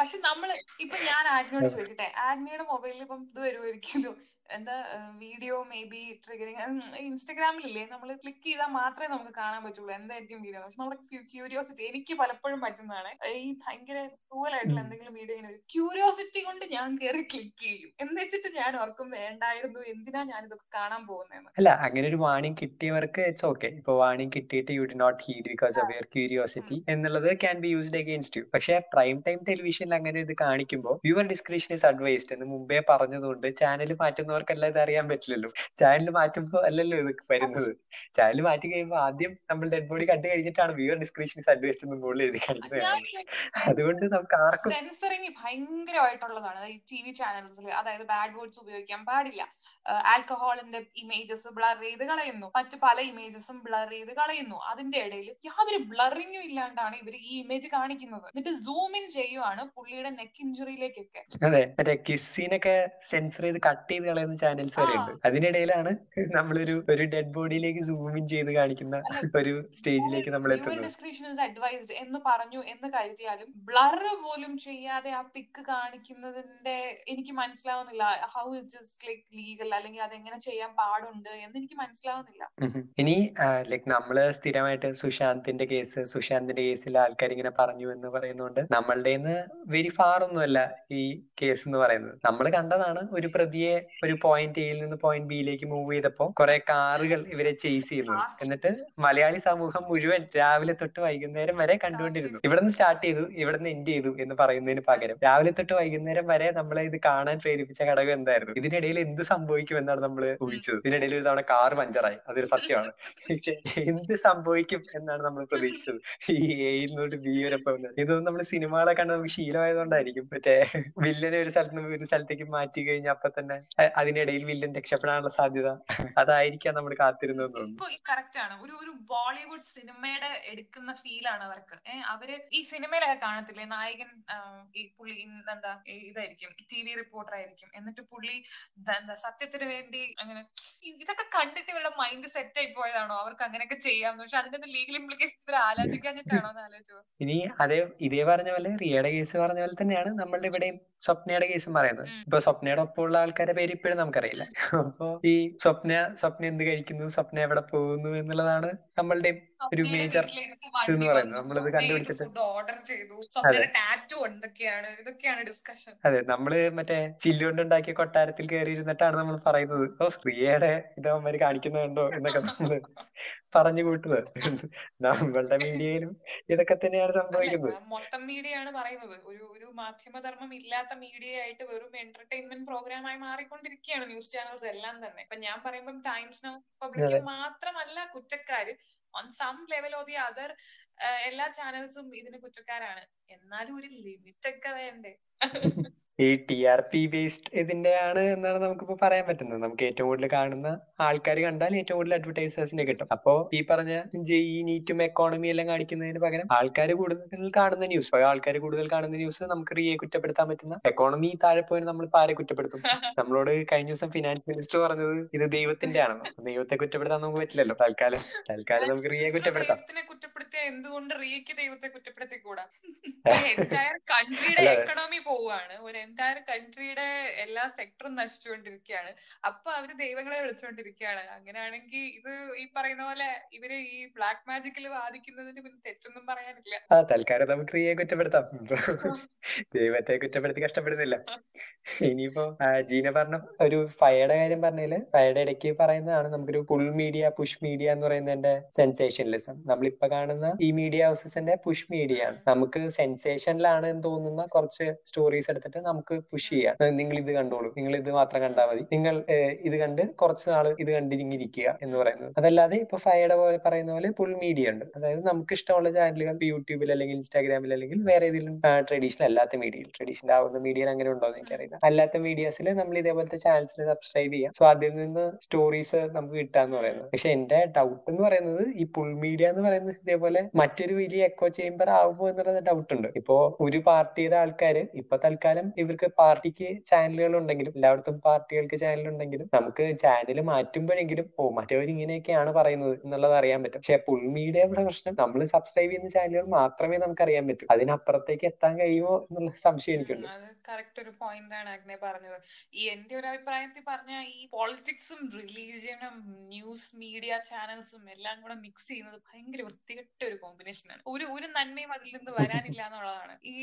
പക്ഷെ നമ്മൾ ഇപ്പൊ ഞാൻ ആഗ്നയോട് ചോദിക്കട്ടെ? ആഗ്നയുടെ മൊബൈലിൽ ഇപ്പം ഇത് വരുമായിരിക്കുമല്ലോ എന്താ വീഡിയോ മേ ബി ട്രിഗറിങ് ഇൻസ്റ്റഗ്രാമിലില്ലേ? നമ്മൾ ക്ലിക്ക് ചെയ്താൽ മാത്രമേ നമുക്ക് കാണാൻ പറ്റുള്ളൂ. എന്തായിരിക്കും വീഡിയോ? പക്ഷെ നമ്മുടെ ക്യൂരിയോസിറ്റി എനിക്ക് പലപ്പോഴും പറ്റുന്നതാണ്. ഈ ഭയങ്കര ക്രൂവൽ ആയിട്ടുള്ള എന്തെങ്കിലും വീഡിയോ ഇങ്ങനെ ക്യൂരിയോസിറ്റി കൊണ്ട് ഞാൻ കയറി ക്ലിക്ക് ചെയ്യും. എന്ന് വെച്ചിട്ട് ഞാൻ ഓർക്കും വേണ്ടായിരുന്നു എന്തിനാ ഞാൻ ഇതൊക്കെ കാണാൻ പോകുന്നതെന്ന്? അല്ല അങ്ങനെ ഒരു വാണിംഗ് കിട്ടിയവർക്ക് ഇറ്റ്സ് ഓക്കെ ഇപ്പൊ വാണിംഗ് കിട്ടിയിട്ട് you did not heed because of your curiosity എന്നുള്ളത് can be used against you പക്ഷെ പ്രൈം ടൈം ടെലിവിഷനിൽ അങ്ങനെ ഇത് കാണിക്കുമ്പോൾ വ്യൂവർ ഡിസ്ക്രിപ്ഷൻ ഇസ് അഡ്വൈസ്ഡ് എന്ന് മുമ്പേ പറഞ്ഞതുകൊണ്ട് ചാനൽ മാറ്റുന്നവർക്കല്ല ഇത് അറിയാൻ പറ്റില്ലല്ലോ. ചാനൽ മാറ്റുമ്പോൾ അല്ലല്ലോ ഇത് വരുന്നത്. ചാനൽ മാറ്റി കഴിയുമ്പോൾ ആദ്യം നമ്മൾ ഡെഡ് ബോഡി കണ്ടു കഴിഞ്ഞിട്ടാണ് വ്യൂവർ ഡിസ്ക്രിപ്ഷൻ ഇസ് അഡ്വൈസ്ഡ് എന്ന് മുകളിൽ എഴുതി കാണിക്കുന്നത് അതുകൊണ്ട് നമുക്ക് ആർക്കും സെൻസറിങ് ഭയങ്കരമായിട്ടുള്ളതാണ്. ടി വി ചാനൽസിൽ അതായത് ബാഡ് വേർഡ്സ് ഉപയോഗിക്കാൻ പാടില്ല. ആൽക്കഹോളിന്റെ ഇമേജസ് ബ്ലർ ചെയ്ത് കളയുന്നു. മറ്റു പല ഇമേജസും ബ്ലർ ചെയ്ത് കളയുന്നു. അതിന്റെ ഇടയിൽ യാതൊരു ബ്ലറിങ്ങും ഇല്ലാണ്ടാണ് ഇവർ ഈ ഇമേജ് കാണിക്കുന്നത്. എന്നിട്ട് സൂം ഇൻ ചെയ്യുവാണ്. പുള്ളിയുടെ നെക്ക് ഇഞ്ചുറിയിലേക്കൊക്കെ അതെ മറ്റേ കിസ്സിനൊക്കെ സെൻസർ ചെയ്ത് കട്ട് ചെയ്ത് കളയുന്ന ചാനൽസ് വരെ ഉണ്ട്. അതിനിടയിലാണ് നമ്മളൊരു ഒരു ഡെഡ് ബോഡിയിലേക്ക് സൂം ഇൻ ചെയ്ത് കാണിക്കുന്ന ഒരു സ്റ്റേജിലേക്ക് നമ്മൾ ഡിസ്ക്രിപ്ഷൻ ഇസ് അഡ്വൈസ്ഡ് എന്ന് പറഞ്ഞു എന്ന് കരുതിയാലും ബ്ലർ പോലും ചെയ്യാതെ ആ പിക്ക് കാണിക്കുന്നതിന്റെ എനിക്ക് മനസ്സിലാവുന്നില്ല. ഹൗ ഇറ്റ്സ് ലൈക് ലീഗൽ അല്ലെങ്കിൽ അതെങ്ങനെ ചെയ്യാൻ പാടുണ്ട് എന്ന് എനിക്ക് മനസ്സിലാവുന്നില്ല. ഇനി ലൈക് നമ്മൾ സ്ഥിരമായിട്ട് സുശാന്തിന്റെ കേസ് സുശാന്തിന്റെ കേസിൽ ആൾക്കാർ ഇങ്ങനെ പറഞ്ഞു എന്ന് പറയുന്നുണ്ട് നമ്മളുടെ വെരി ഫാർ ഒന്നുമല്ല ഈ കേസ് എന്ന് പറയുന്നത്. നമ്മൾ കണ്ടതാണ് ഒരു പ്രതിയെ ഒരു പോയിന്റ് എയിൽ നിന്ന് പോയിന്റ് ബിയിലേക്ക് മൂവ് ചെയ്തപ്പോൾ കുറെ കാറുകൾ ഇവരെ ചേസ് ചെയ്യുന്നത്. എന്നിട്ട് മലയാളി സമൂഹം മുഴുവൻ രാവിലെ തൊട്ട് വൈകുന്നേരം വരെ കണ്ടുകൊണ്ടിരുന്നു. ഇവിടുന്ന് സ്റ്റാർട്ട് ചെയ്തു ഇവിടുന്ന് എൻഡ് ചെയ്തു എന്ന് പറയുന്നതിന് പകരം. രാവിലെ തൊട്ട് വൈകുന്നേരം വരെ നമ്മളെ ഇത് കാണാൻ പ്രേരിപ്പിച്ച ഘടകം എന്തായിരുന്നു? ഇതിനിടയിൽ എന്ത് സംഭവിക്കും എന്നാണ് നമ്മൾ ഊഹിച്ചത്. ഇതിനിടയിൽ ഒരു തവണ കാർ പഞ്ചറായി. അതൊരു സത്യമാണ്. എന്ത് സംഭവിക്കും എന്നാണ് നമ്മൾ പ്രതീക്ഷിച്ചത്. ഈ എയിൽ നിന്നോട്ട് ബി വരെ പോകുന്നത്. ഇതൊന്നും നമ്മൾ സിനിമകളെ കണ്ട് നമുക്ക് ശീലമായതുകൊണ്ടായിരിക്കും മറ്റേ വില്ലനെ ഒരു സ്ഥലത്ത് നിന്ന് ഒരു സ്ഥലത്തേക്ക് മാറ്റി കഴിഞ്ഞാൽ അപ്പൊ തന്നെ അതിനിടയിൽ വില്ലൻ രക്ഷപ്പെടാനുള്ള സാധ്യത അതായിരിക്കാം നമ്മൾ ഇപ്പൊ കറക്റ്റ് ആണ്. ഒരു ഒരു ബോളിവുഡ് സിനിമയുടെ എടുക്കുന്ന ഫീൽ ആണ് അവർക്ക്. അവർ ഈ സിനിമയിലൊക്കെ കാണത്തില്ലേ? നായകൻ ഈ പുള്ളി എന്താ ഇതായിരിക്കും ടി വി റിപ്പോർട്ടർ ആയിരിക്കും. എന്നിട്ട് പുള്ളി എന്താ സത്യത്തിന് വേണ്ടി അങ്ങനെ ഇതൊക്കെ കണ്ടിട്ട് ഇവരുടെ മൈൻഡ് സെറ്റ് ആയി പോയതാണോ? അവർക്ക് അങ്ങനെയൊക്കെ ചെയ്യാം പക്ഷെ അതിന്റെ ലീഗൽ ഇംപ്ലിക്കേഷൻ ഇവർ ആലോചിക്കാഞ്ഞിട്ടാണോ എന്ന് ആലോചിച്ചു? ഇനി അതേ ഇതേ പറഞ്ഞ പോലെ റിയയുടെ കേസ് പറഞ്ഞ പോലെ തന്നെയാണ് നമ്മളുടെ ഇവിടെയും സ്വപ്നയുടെ കേസും പറയുന്നത്. ഇപ്പൊ സ്വപ്നയുടെ ഒപ്പമുള്ള ആൾക്കാരുടെ പേര് ഇപ്പോഴും നമുക്കറിയില്ല. അപ്പൊ ഈ സ്വപ്ന സ്വപ്ന എന്ത് കഴിക്കുന്നു സ്വപ്ന എവിടെ പോകുന്നു എന്നുള്ളതാണ് നമ്മളുടെ ഒരു മേജർ ഇതെന്ന് പറയുന്നത്. നമ്മളിത് കണ്ടുപിടിച്ചിട്ട് അതെ. നമ്മൾ മറ്റേ ചില്ലുകൊണ്ടുണ്ടാക്കിയ കൊട്ടാരത്തിൽ കയറി ഇരുന്നിട്ടാണ് നമ്മൾ പറയുന്നത്. ഓ റിയയുടെ ഇത് അവന്മാര് കാണിക്കുന്നുണ്ടോ എന്നൊക്കെ നമ്മൾ പറഞ്ഞു കൂട്ടുന്നത്. നമ്മളുടെ മീഡിയയിലും ഇതൊക്കെ തന്നെയാണ് സംഭവിക്കുന്നത്. മൊത്തം മീഡിയയാണ് പറയുന്നത്. ഒരു ഒരു മാധ്യമധർമ്മം ഇല്ലാത്ത മീഡിയ ആയിട്ട് വെറും എന്റർടൈൻമെന്റ് പ്രോഗ്രാം ആയി മാറിക്കൊണ്ടിരിക്കുകയാണ് ന്യൂസ് ചാനൽസ് എല്ലാം തന്നെ. ഇപ്പൊ ഞാൻ പറയുമ്പോൾ ടൈംസ് നൗ പബ്ലിക് മാത്രമല്ല കുറ്റക്കാര്. On some level of the other എല്ലാ ചാനൽസും ഇതിന് കുറ്റക്കാരാണ്. എന്നാലും ഒരു ലിമിറ്റ് ഒക്കെ വേണ്ടേ? ഈ ടി ആർ പി ബേസ്ഡ് ഇതിന്റെയാണ് എന്നാണ് നമുക്കിപ്പോ പറയാൻ പറ്റുന്നത്. നമുക്ക് ഏറ്റവും കൂടുതൽ കാണുന്ന ആൾക്കാർ കണ്ടാൽ ഏറ്റവും കൂടുതൽ അഡ്വർടൈസേഴ്സിനെ കിട്ടും. അപ്പോ ഈ പറഞ്ഞ ജെഇ നീറ്റും എക്കോണമി എല്ലാം കാണിക്കുന്നതിന് പകരം ആൾക്കാർ കൂടുതൽ കാണുന്ന ന്യൂസ് ആൾക്കാർ കൂടുതൽ കാണുന്ന ന്യൂസ് നമുക്ക് റിയെ കുറ്റപ്പെടുത്താൻ പറ്റുന്ന എക്കോണമി താഴെ പോയി നമ്മൾ പാരെ ആരെ കുറ്റപ്പെടുത്തും. നമ്മളോട് കഴിഞ്ഞ ദിവസം ഫിനാൻസ് മിനിസ്റ്റർ പറഞ്ഞത് ഇത് ദൈവത്തിന്റെ ആണെന്ന് ദൈവത്തെ കുറ്റപ്പെടുത്താൻ നമുക്ക് പറ്റില്ലല്ലോ തൽക്കാലം. തൽക്കാലം നമുക്ക് റിയെ കുറ്റപ്പെടുത്താം. കുറ്റപ്പെടുത്തിയ എന്തുകൊണ്ട് റിയക്ക് ദൈവത്തെ കുറ്റപ്പെടുത്തിക്കൂടാ? കൂടാ കൺട്രിയുടെ. എക്കണോമി പോവാണ്. ഒരു എന്റയർ കൺട്രിയുടെ എല്ലാ സെക്ടറും നശിച്ചുകൊണ്ടിരിക്കുകയാണ്. അപ്പൊ അവർ ദൈവങ്ങളെ വിളിച്ചുകൊണ്ടിരിക്കുകയാണ്. അങ്ങനെയാണെങ്കിൽ ഇത് ഈ പറയുന്ന പോലെ ഇവർ ഈ ബ്ലാക്ക് മാജിക്കിൽ വാദിക്കുന്നതിന് പിന്നെ തെറ്റൊന്നും പറയാനില്ല. ആ തൽക്കാലം നമുക്ക് റിയെ കുറ്റപ്പെടുത്താം. *laughs* ദൈവത്തെ കുറ്റപ്പെടുത്തി കഷ്ടപ്പെടുന്നില്ല. ഇനിയിപ്പോ ജീന പറഞ്ഞ ഒരു ഫയയുടെ കാര്യം പറഞ്ഞതിൽ ഫയയുടെ ഇടയ്ക്ക് പറയുന്നതാണ് നമുക്കൊരു പുൾ മീഡിയ പുഷ് മീഡിയ എന്ന് പറയുന്നതിന്റെ സെൻസേഷനലിസം നമ്മളിപ്പോ കാണുന്ന ഈ മീഡിയ ഹൗസസിന്റെ പുഷ് മീഡിയ ആണ് നമുക്ക് സെൻസേഷനിലാണ് എന്ന് തോന്നുന്ന കുറച്ച് സ്റ്റോറീസ് എടുത്തിട്ട് നമുക്ക് പുഷ് ചെയ്യാം. നിങ്ങൾ ഇത് കണ്ടോളൂ. നിങ്ങൾ ഇത് മാത്രം കണ്ടാൽ മതി. നിങ്ങൾ ഇത് കണ്ട് കുറച്ച് നാൾ ഇത് കണ്ടിരിക്കുക എന്ന് പറയുന്നത്. അതല്ലാതെ ഇപ്പൊ ഫയയുടെ പോലെ പറയുന്ന പോലെ ഫുൾ മീഡിയ ഉണ്ട്. അതായത് നമുക്ക് ഇഷ്ടമുള്ള ചാനലുകൾ യൂട്യൂബിൽ അല്ലെങ്കിൽ ഇൻസ്റ്റാഗ്രാമിൽ അല്ലെങ്കിൽ വേറെ ഏതെങ്കിലും ട്രഡീഷണൽ അല്ലാത്ത മീഡിയയിൽ ട്രഡീഷണൽ ആവുന്ന മീഡിയയിൽ അങ്ങനെ ഉണ്ടോ എന്ന് എനിക്കറിയില്ല. അല്ലാത്ത മീഡിയാസിൽ നമ്മൾ ഇതേപോലത്തെ ചാനൽസിൽ സബ്സ്ക്രൈബ് ചെയ്യാം. സോ അതിൽ നിന്ന് സ്റ്റോറീസ് നമുക്ക് കിട്ടാന്ന് പറയുന്നത്. പക്ഷെ എന്റെ ഡൗട്ട് എന്ന് പറയുന്നത് ഈ പുൾ മീഡിയ എന്ന് പറയുന്നത് ഇതേപോലെ മറ്റൊരു വലിയ എക്കോ ചേംബർ ആവുമോ എന്നുള്ള ഡൗട്ട് ഉണ്ട്. ഇപ്പോ ഒരു പാർട്ടിയുടെ ആൾക്കാര് ഇപ്പൊ തൽക്കാലം ഇവർക്ക് പാർട്ടിക്ക് ചാനലുകൾ ഉണ്ടെങ്കിലും എല്ലായിടത്തും പാർട്ടികൾക്ക് ചാനൽ ഉണ്ടെങ്കിലും നമുക്ക് ചാനൽ മാറ്റുമ്പോഴെങ്കിലും ഓ മറ്റവർ ഇങ്ങനെയൊക്കെയാണ് പറയുന്നത് എന്നുള്ളത് അറിയാൻ പറ്റും. പക്ഷെ പുൾ മീഡിയയുടെ പ്രശ്നം നമ്മൾ സബ്സ്ക്രൈബ് ചെയ്യുന്ന ചാനലുകൾ മാത്രമേ നമുക്ക് അറിയാൻ പറ്റൂ. അതിനപ്പുറത്തേക്ക് എത്താൻ കഴിയുമോ എന്നുള്ള സംശയം എനിക്കുണ്ട്. കറക്റ്റ് ഒരു പോയിന്റ് ആണ് അഗ്നെ പറഞ്ഞത്. ഈ എന്റെ ഒരു അഭിപ്രായത്തിൽ പറഞ്ഞ ഈ പോളിറ്റിക്സും റിലീജിയനും ന്യൂസ് മീഡിയ ചാനൽസും എല്ലാം കൂടെ മിക്സ് ചെയ്യുന്നത് ഭയങ്കര വൃത്തികെട്ട ഒരു കോമ്പിനേഷൻ ആണ്. ഒരു ഒരു നന്മയും അതിൽ നിന്ന് വരാനില്ല എന്നുള്ളതാണ്. ഈ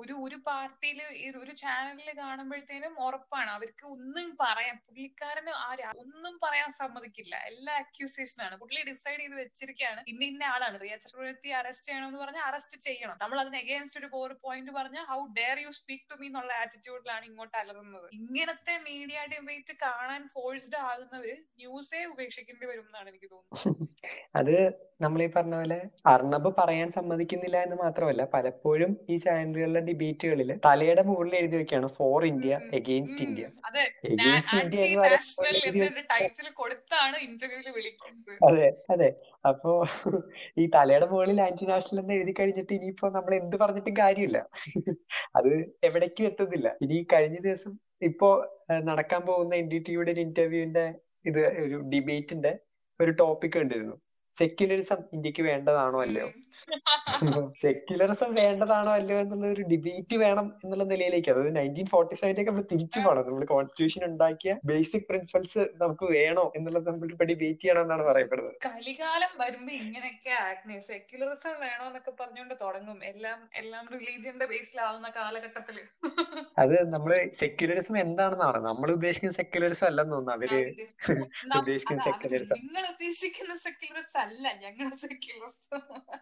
ഒരു ഒരു പാർട്ടിയിൽ ഒരു ചാനലിൽ കാണുമ്പോഴത്തേനും ഉറപ്പാണ്. അവർക്ക് ഒന്നും പറയാൻ പുള്ളിക്കാരന് ആരാ ഒന്നും പറയാൻ സമ്മതിക്കില്ല. എല്ലാ അക്യൂസേഷൻ ആണ്. പുള്ളി ഡിസൈഡ് ചെയ്ത് വെച്ചിരിക്കുകയാണ് ഇന്ന ഇന്ന ആളാണ്. റിയ ചക്രവർത്തി അറസ്റ്റ് ചെയ്യണം എന്ന് പറഞ്ഞാൽ അറസ്റ്റ് ചെയ്യണം. നമ്മൾ അതിന് അഗേൻസ്റ്റ് ഒരു പോയിന്റ് പറഞ്ഞാൽ how dare you speak to me എന്നുള്ള ആറ്റിറ്റ്യൂഡിലാണ് ഇങ്ങോട്ട് അലറുന്നത്. ഇങ്ങനത്തെ മീഡിയ ഡിബേറ്റ് കാണാൻ ഫോഴ്സ്ഡ് ആകുന്നവര് ന്യൂസേ ഉപേക്ഷിക്കേണ്ടി വരും എന്നാണ് എനിക്ക് തോന്നുന്നത്. *laughs* അത് നമ്മൾ ഈ പറഞ്ഞ പോലെ അർണബ് പറയാൻ സമ്മതിക്കുന്നില്ല എന്ന് മാത്രമല്ല പലപ്പോഴും ഈ ചാനലുകളിലെ ഡിബേറ്റുകളിൽ തലയുടെ മുകളിൽ മുകളിൽ എഴുതി വെക്കുകയാണ് ഫോർ ഇന്ത്യ എഗെയിൻസ്റ്റ് ഇന്ത്യ അതെ അതെ അപ്പോ ഈ തലയുടെ മുകളിൽ ആന്റി നാഷണൽ എന്ന് എഴുതി കഴിഞ്ഞിട്ട് ഇനിയിപ്പോ നമ്മൾ എന്ത് പറഞ്ഞിട്ടും കാര്യമില്ല. അത് എവിടേക്കും എത്തുന്നില്ല. ഇനി കഴിഞ്ഞ ദിവസം ഇപ്പോ നടക്കാൻ പോകുന്ന എൻ ഡി ടിയുടെ ഒരു ഇന്റർവ്യൂവിന്റെ ഇത് ഒരു ഡിബേറ്റിന്റെ ഒരു ടോപ്പിക് കണ്ടിരുന്നു. സെക്യുലറിസം ഇന്ത്യയ്ക്ക് വേണ്ടതാണോ അല്ലയോ? *laughs* സെക്യുലറിസം വേണ്ടതാണോ അല്ലയോ എന്നുള്ള ഒരു ഡിബേറ്റ് വേണം എന്നുള്ള നിലയിലേക്ക്. അതായത് നയന്റീൻ ഫോർട്ടി സെവനിലേക്ക് നമ്മൾ തിരിച്ചു പോകണം നമ്മൾ കോൺസ്റ്റിറ്റ്യൂഷൻ ഉണ്ടാക്കിയ ബേസിക് പ്രിൻസിപ്പൾസ് നമുക്ക് വേണോ എന്നുള്ളത് നമ്മൾ ഇപ്പൊ ഡിബേറ്റ് ചെയ്യണം എന്നാണ് പറയപ്പെടുന്നത്. കലികാലം വരുമ്പോ ഇങ്ങനെയൊക്കെ ആക്നെ സെക്യുലറിസം വേണോന്നൊക്കെ പറഞ്ഞുകൊണ്ട് തുടങ്ങും. എല്ലാം എല്ലാം റിലീജിയന്റെ ബേസിലാവുന്ന കാലഘട്ടത്തിൽ. അത് നമ്മൾ സെക്യുലറിസം എന്താണെന്നാണ് നമ്മൾ ഉദ്ദേശിക്കുന്ന സെക്യുലറിസം അല്ലെന്ന് തോന്നുന്നു. അവർ ഉദ്ദേശിക്കുന്ന സെക്യുലറിസം നിങ്ങൾ ഉദ്ദേശിക്കുന്ന സെക്യുലറിസം അല്ല ഞങ്ങളുടെ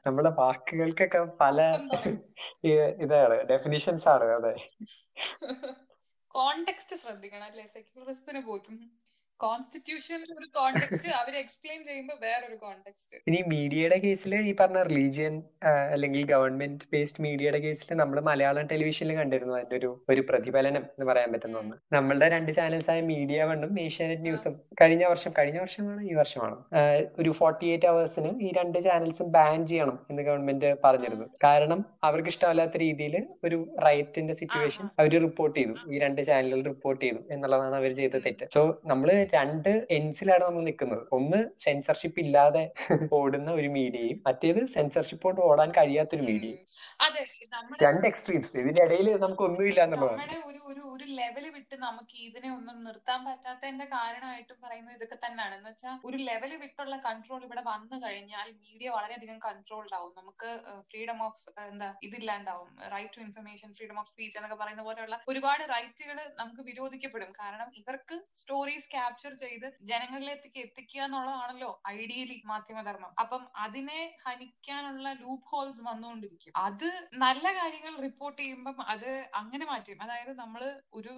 നമ്മുടെ വാക്കുകൾക്കൊക്കെ പല ഇതാണ് ഡെഫിനിഷൻസ് ആണ് അതെ. കോണ്ടെക്സ്റ്റ് ശ്രദ്ധിക്കണം അല്ലെ? സെക്യുലറിസത്തിന് പോലും കോൺസ്റ്റിറ്റ്യൂഷനിൽ ഒരു കോണ്ടെക്സ്റ്റ് അവർ എക്സ്പ്ലെയിൻ ചെയ്യുമ്പോൾ വേറൊരു കോണ്ടെക്സ്റ്റ് ഇനി മീഡിയയുടെ കേസിൽ ഈ പറഞ്ഞ റിലീജിയൻ അല്ലെങ്കിൽ ഗവൺമെന്റ് ബേസ്ഡ് മീഡിയയുടെ കേസിൽ നമ്മൾ മലയാളം ടെലിവിഷനിൽ കണ്ടിരുന്നു. അതിന്റെ ഒരു ഒരു പ്രതിഫലനം എന്ന് പറയാൻ പറ്റുന്ന ഒന്ന്. നമ്മളുടെ രണ്ട് ചാനൽസ് ആയ മീഡിയ വണ്ണും ഏഷ്യാനെറ്റ് ന്യൂസും കഴിഞ്ഞ വർഷം കഴിഞ്ഞ വർഷമാണ് ഈ വർഷമാണ്. ഒരു ഫോർട്ടി എയ്റ്റ് അവേഴ്സിന് ഈ രണ്ട് ചാനൽസും ബാൻ ചെയ്യണം എന്ന് ഗവൺമെന്റ് പറഞ്ഞിരുന്നു. കാരണം അവർക്ക് ഇഷ്ടമല്ലാത്ത രീതിയിൽ ഒരു റൈറ്റിന്റെ സിറ്റുവേഷൻ അവർ റിപ്പോർട്ട് ചെയ്തു. ഈ രണ്ട് ചാനലുകൾ റിപ്പോർട്ട് ചെയ്തു എന്നുള്ളതാണ് അവർ ചെയ്ത തെറ്റ്. സോ നമ്മൾ രണ്ട് എൻസിലാണ് നമ്മൾ നിൽക്കുന്നത്. ഒന്ന് സെൻസർഷിപ്പ് ഇല്ലാതെ *laughs* ഓടുന്ന ഒരു മീഡിയയും മറ്റേത് സെൻസർഷിപ്പ് കൊണ്ട് ഓടാൻ കഴിയാത്തൊരു മീഡിയയും രണ്ട് എക്സ്ട്രീംസ് ഇതിന്റെ ഇടയിൽ നമുക്ക് ഒന്നുമില്ല എന്നുള്ളതാണ് ഒരു ഒരു ലെവൽ വിട്ട് നമുക്ക് ഇതിനെ ഒന്നും നിർത്താൻ പറ്റാത്തതിന്റെ കാരണമായിട്ടും പറയുന്നത് ഇതൊക്കെ തന്നെയാണ്. എന്ന് വെച്ചാൽ ഒരു ലെവൽ വിട്ടുള്ള കൺട്രോൾ ഇവിടെ വന്നു കഴിഞ്ഞാൽ മീഡിയ വളരെയധികം കൺട്രോൾഡ് ആവും. നമുക്ക് ഫ്രീഡം ഓഫ് എന്താ ഇതില്ലാണ്ടാവും. Right to information freedom of speech എന്നൊക്കെ പറയുന്ന പോലെയുള്ള ഒരുപാട് റൈറ്റുകൾ നമുക്ക് വിരോധിക്കപ്പെടും. കാരണം ഇവർക്ക് സ്റ്റോറീസ് ക്യാപ്ചർ ചെയ്ത് ജനങ്ങളിലേക്ക് എത്തിക്കുക എന്നുള്ളതാണല്ലോ ഐഡിയലി മാധ്യമധർമ്മം. അപ്പം അതിനെ ഹനിക്കാനുള്ള ലൂപ്പ് ഹോൾസ് വന്നുകൊണ്ടിരിക്കും. അത് നല്ല കാര്യങ്ങൾ റിപ്പോർട്ട് ചെയ്യുമ്പം അത് അങ്ങനെ മാറ്റും. അതായത് നമ്മൾ ഒരു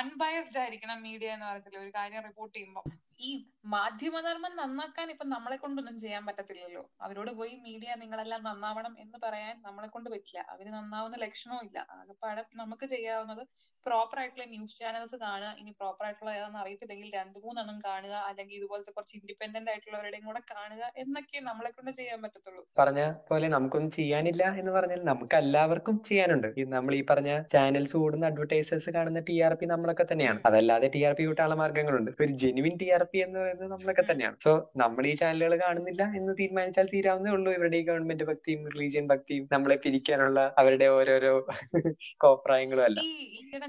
അൺബയസ്ഡ് ആയിരിക്കണം മീഡിയ എന്ന് പറയത്തില്ല ഒരു കാര്യം റിപ്പോർട്ട് ചെയ്യുമ്പോൾ ഈ മാധ്യമധർമ്മം നന്നാക്കാൻ ഇപ്പൊ നമ്മളെ കൊണ്ടൊന്നും ചെയ്യാൻ പറ്റത്തില്ലല്ലോ. അവരോട് പോയി മീഡിയ നിങ്ങളെല്ലാം നന്നാവണം എന്ന് പറയാൻ നമ്മളെ കൊണ്ട് പറ്റില്ല. അവർ നന്നാവുന്ന ലക്ഷണവും ഇല്ല. ആകെപ്പാടെ നമുക്ക് ചെയ്യാവുന്നത് പ്രോപ്പർ ആയിട്ടുള്ള ന്യൂസ് ചാനൽസ് കാണുക ഇനി പ്രോപ്പർ ആയിട്ടുള്ള ഏതാണെന്ന് അറിയത്തില്ലെങ്കിൽ രണ്ട് മൂന്നെണ്ണം കാണുക അല്ലെങ്കിൽ ഇതുപോലത്തെ കുറച്ച് ഇൻഡിപെൻഡന്റ് ആയിട്ടുള്ളവരുടെയും കൂടെ കാണുക എന്നൊക്കെ നമ്മളെ കൊണ്ട് ചെയ്യാൻ പറ്റത്തുള്ളൂ. പറഞ്ഞ പോലെ നമുക്കൊന്നും ചെയ്യാനില്ല എന്ന് പറഞ്ഞാൽ നമുക്ക് എല്ലാവർക്കും ചെയ്യാനുണ്ട് നമ്മൾ ഈ പറഞ്ഞ ചാനൽസ് കൂടുന്ന അഡ്വർടൈസേഴ്സ് കാണുന്ന ടി ആർ പി നമ്മളൊക്കെ തന്നെയാണ്. അതല്ലാതെ ടി ആർ പി കൂട്ടാനുള്ള മാർഗങ്ങളുണ്ട് ഒരു ജെനുവിൻ ടി ആർ പി എന്ന് പറയുന്നത് നമ്മളൊക്കെ തന്നെയാണ്. സോ നമ്മൾ ഈ ചാനലുകൾ കാണുന്നില്ല എന്ന് തീരുമാനിച്ചാൽ തീരാവുന്നേ ഉള്ളൂ. ഇവരുടെ ഈ ഗവൺമെന്റ് ഭക്തിയും റിലീജിയൻ ഭക്തിയും നമ്മളെ പിരിക്കാനുള്ള അവരുടെ ഓരോരോ *laughs* കോപ്രായങ്ങളും അല്ല.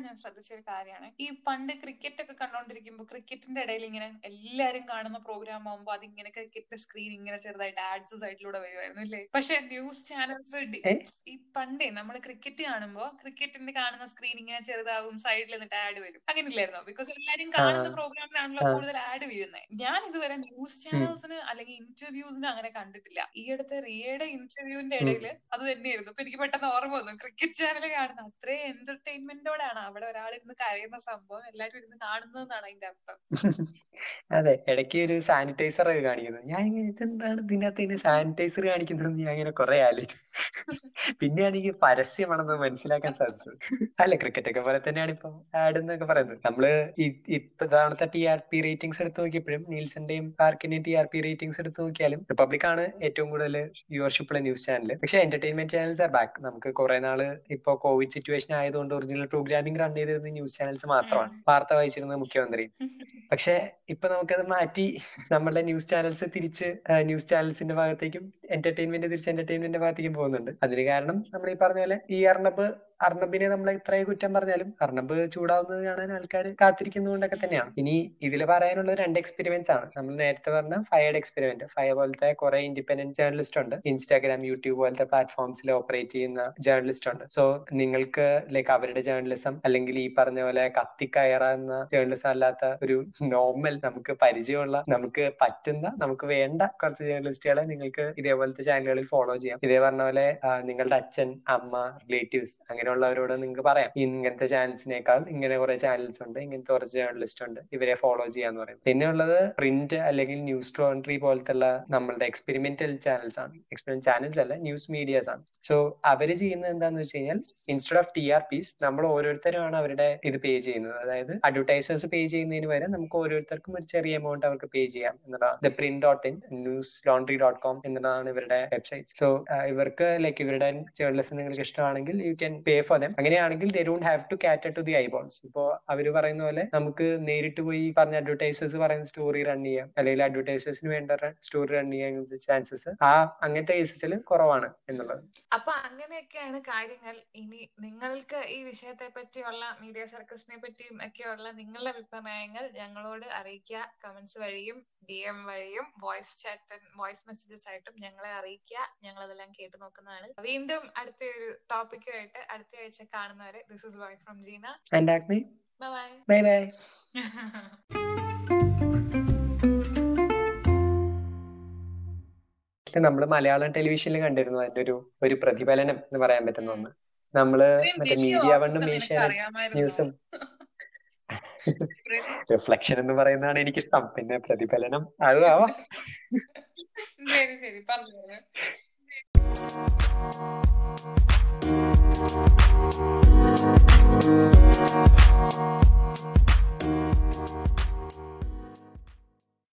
ഞാൻ ശ്രദ്ധിച്ച ഒരു കാര്യമാണ്. ഈ പണ്ട് ക്രിക്കറ്റ് ഒക്കെ കണ്ടോണ്ടിരിക്കുമ്പോ ക്രിക്കറ്റിന്റെ ഇടയിൽ ഇങ്ങനെ എല്ലാരും കാണുന്ന പ്രോഗ്രാം ആകുമ്പോ അതിങ്ങനെ ക്രിക്കറ്റിന്റെ സ്ക്രീൻ ഇങ്ങനെ ചെറുതായിട്ട് ആഡ്സ് സൈഡിലൂടെ വരുമായിരുന്നു അല്ലേ? പക്ഷെ ന്യൂസ് ചാനൽസ് ഈ പണ്ടേ നമ്മൾ ക്രിക്കറ്റ് കാണുമ്പോ ക്രിക്കറ്റിന്റെ കാണുന്ന സ്ക്രീൻ ഇങ്ങനെ ചെറുതാവും സൈഡിൽ നിന്നിട്ട് ആഡ് വരും. അങ്ങനെ ഇല്ലായിരുന്നോ ബിക്കോസ് എല്ലാരും കാണുന്ന. പ്രോഗ്രാമിലാണല്ലോ കൂടുതൽ ആഡ് വീഴുന്നത് ഞാൻ ഇതുവരെ ന്യൂസ് ചാനൽസിന് അല്ലെങ്കിൽ ഇന്റർവ്യൂസിന് അങ്ങനെ കണ്ടിട്ടില്ല. ഈ അടുത്ത റിയയുടെ ഇന്റർവ്യൂവിന്റെ ഇടയിൽ അത് തന്നെയായിരുന്നു. ഇപ്പൊ എനിക്ക് പെട്ടെന്ന് ഓർമ്മ വന്നു. ക്രിക്കറ്റ് ചാനൽ കാണുന്ന അത്രേ എന്റർടൈൻമെന്റോടാണ് അവിടെ ഒരാൾ ഇരുന്ന് കരയുന്ന സംഭവം എല്ലാരും ഇരുന്ന് കാണുന്നതെന്നാണ് അതിന്റെ അർത്ഥം. അതെ ഇടയ്ക്ക് ഒരു സാനിറ്റൈസർ കാണിക്കുന്നത് ഞാൻ ഇതെന്താണ് ഇതിനകത്ത് ഇനി സാനിറ്റൈസർ കാണിക്കുന്നത് ഞാൻ ഇങ്ങനെ കുറെ ആലോചിച്ചു. പിന്നെയാണ് ഈ പരസ്യമാണെന്ന് മനസ്സിലാക്കാൻ സാധിച്ചത് അല്ല ക്രിക്കറ്റ് ഒക്കെ പോലെ തന്നെയാണ് ഇപ്പൊ ആഡ് എന്നൊക്കെ പറയുന്നത്. നമ്മൾ ഇത്തവണത്തെ ടി ആർ പി റേറ്റിംഗ്സ് എടുത്ത് നോക്കിയപ്പോഴും നീൽസന്റെയും പാർക്കിന്റെയും ടി ആർ പി റേറ്റിംഗ്സ് എടുത്ത് നോക്കിയാലും റിപ്പബ്ലിക് ആണ് ഏറ്റവും കൂടുതൽ വ്യൂവർഷിപ്പ് ഉള്ള ന്യൂസ് ചാനൽ പക്ഷെ എന്റർടൈൻമെന്റ് ചാനൽസ് ആർ ബാക്ക് നമുക്ക് കുറെ നാൾ ഇപ്പൊ കോവിഡ് സിറ്റുവേഷൻ ആയതുകൊണ്ട് ഒറിജിനൽ പ്രോഗ്രാമിംഗ് റൺ ചെയ്തിരുന്ന ന്യൂസ് ചാനൽസ് മാത്രമാണ്. വാർത്ത വായിച്ചിരുന്നത് മുഖ്യമന്ത്രി. പക്ഷെ ഇപ്പൊ നമുക്കത് മാറ്റി നമ്മളുടെ ന്യൂസ് ചാനൽസ് തിരിച്ച് ന്യൂസ് ചാനൽസിന്റെ ഭാഗത്തേക്കും എന്റർടൈൻമെന്റ് തിരിച്ച് എന്റർടൈൻമെന്റിന്റെ ഭാഗത്തേക്കും പോകുന്നുണ്ട്. അതിന് കാരണം നമ്മൾ ഈ പറഞ്ഞ പോലെ ഈ അർണബ് അർണബിനെ നമ്മൾ ഇത്രേ കുറ്റം പറഞ്ഞാലും അർണബ് ചൂടാവുന്നത് കാണാൻ ആൾക്കാർ കാത്തിരിക്കുന്നതുകൊണ്ടൊക്കെ തന്നെയാണ്. ഇനി ഇതിൽ പറയാനുള്ള രണ്ട് എക്സ്പെരിമെന്റ്സ് ആണ്. നമ്മൾ നേരത്തെ പറഞ്ഞ ഫയർഡ് എക്സ്പെരിമെന്റ് ഫയർ പോലത്തെ കുറെ ഇൻഡിപെൻഡന്റ് ജേർണലിസ്റ്റ് ഉണ്ട്. ഇൻസ്റ്റാഗ്രാം യൂട്യൂബ് പോലത്തെ പ്ലാറ്റ്ഫോംസിൽ ഓപ്പറേറ്റ് ചെയ്യുന്ന ജേർണലിസ്റ്റ് ഉണ്ട്. സോ നിങ്ങൾക്ക് ലൈക്ക് അവരുടെ ജേർണലിസം അല്ലെങ്കിൽ ഈ പറഞ്ഞ പോലെ കത്തിക്കയറുന്ന ജേർണലിസം അല്ലാത്ത ഒരു നോർമൽ നമുക്ക് പരിചയമുള്ള നമുക്ക് പറ്റുന്ന നമുക്ക് വേണ്ട കുറച്ച് ജേർണലിസ്റ്റുകളെ നിങ്ങൾക്ക് ഇതേപോലത്തെ ചാനലുകളിൽ ഫോളോ ചെയ്യാം. ഇതേ പറഞ്ഞ പോലെ നിങ്ങളുടെ അച്ഛൻ അമ്മ റിലേറ്റീവ്സ് അങ്ങനെ അങ്ങനെയുള്ളവരോട് നിങ്ങൾക്ക് പറയാം. ഇങ്ങനത്തെ ചാനൽസിനേക്കാൾ ഇങ്ങനെ കുറെ ചാനൽസ് ഉണ്ട് ഇങ്ങനത്തെ കുറച്ച് ജേർണലിസ്റ്റ് ഉണ്ട് ഇവരെ ഫോളോ ചെയ്യാന്ന് പറയും. പിന്നെ ഉള്ളത് പ്രിന്റ് അല്ലെങ്കിൽ ന്യൂസ് ട്രോൺട്രി പോലത്തുള്ള നമ്മളുടെ എക്സ്പെരിമെന്റൽ ചാനൽസ് ആണ്. എക്സ്പെരിമെന്റ് ചാനൽസ് അല്ല ന്യൂസ് മീഡിയാസ് ആണ്. സോ അവർ ചെയ്യുന്നത് എന്താന്ന് വെച്ച് കഴിഞ്ഞാൽ instead of T R Ps നമ്മൾ ഓരോരുത്തരുമാണ് അവരുടെ ഇത് പേ ചെയ്യുന്നത്. അതായത് അഡ്വർടൈസേഴ്സ് പേ ചെയ്യുന്നതിന് വരെ നമുക്ക് ഓരോരുത്തർക്കും ഒരു ചെറിയ എമൗണ്ട് അവർക്ക് പേ ചെയ്യാം എന്നതാണ് the Print dot in Newslaundry dot com എന്നതാണ് ഇവരുടെ വെബ്സൈറ്റ് സോ ഇവർക്ക് ലൈക്ക് ഇവരുടെ ജേർണലിസം നിങ്ങൾക്ക് ഇഷ്ടമാണെങ്കിൽ you can pay for them അങ്ങനെയാണെങ്കിൽ they don't have to cater to the eyeballs ഇപ്പോ അവർ പറയുന്ന പോലെ നമുക്ക് നേരിട്ട് പോയി പറഞ്ഞ അഡ്വർടൈസേഴ്സ് പറയുന്ന സ്റ്റോറി റൺ ചെയ്യാം. അല്ലെങ്കിൽ അഡ്വർടൈസേഴ്സിന് വേണ്ട സ്റ്റോറി റൺ ചെയ്യാൻ ചാൻസസ് ആ അങ്ങനത്തെ കേസസിൽ കുറവാണ് എന്നുള്ളത്. അപ്പൊ അങ്ങനെയൊക്കെയാണ് കാര്യങ്ങൾ. ഇനി നിങ്ങൾക്ക് ഈ വിഷയത്തെ പറ്റിയുള്ള മീഡിയ സർക്കസിനെ പറ്റിയും ഒക്കെയുള്ള നിങ്ങളുടെ അഭിപ്രായങ്ങൾ ഞങ്ങളോട് അറിയിക്കുക. കമന്റ്സ് വഴിയും ഡി എം വഴിയും വോയിസ് ചാറ്റ് വോയിസ് മെസ്സേജസ് ആയിട്ടും ഞങ്ങളെ അറിയിക്കുക. ഞങ്ങൾ അതെല്ലാം കേട്ടു നോക്കുന്നതാണ്. വീണ്ടും അടുത്ത ഒരു ടോപ്പിക്കുമായിട്ട് അടുത്ത ആഴ്ച കാണുന്നവരെ this is bye from Jeena and Acme bye bye bye നമ്മൾ മലയാളം ടെലിവിഷനിൽ കണ്ടിരുന്നു അതിന്റെ ഒരു ഒരു പ്രതിഫലനം എന്ന് പറയാൻ പറ്റുന്ന ഒന്ന്. നമ്മൾ മറ്റേ മീഡിയ വണ്ണും ന്യൂസും റിഫ്ലക്ഷൻ *laughs* എന്ന് പറയുന്നതാണ് എനിക്കിഷ്ടം. പിന്നെ പ്രതിഫലനം. അത് ആവാം *laughs* ശരി ശരി. പറഞ്ഞു. Thank you.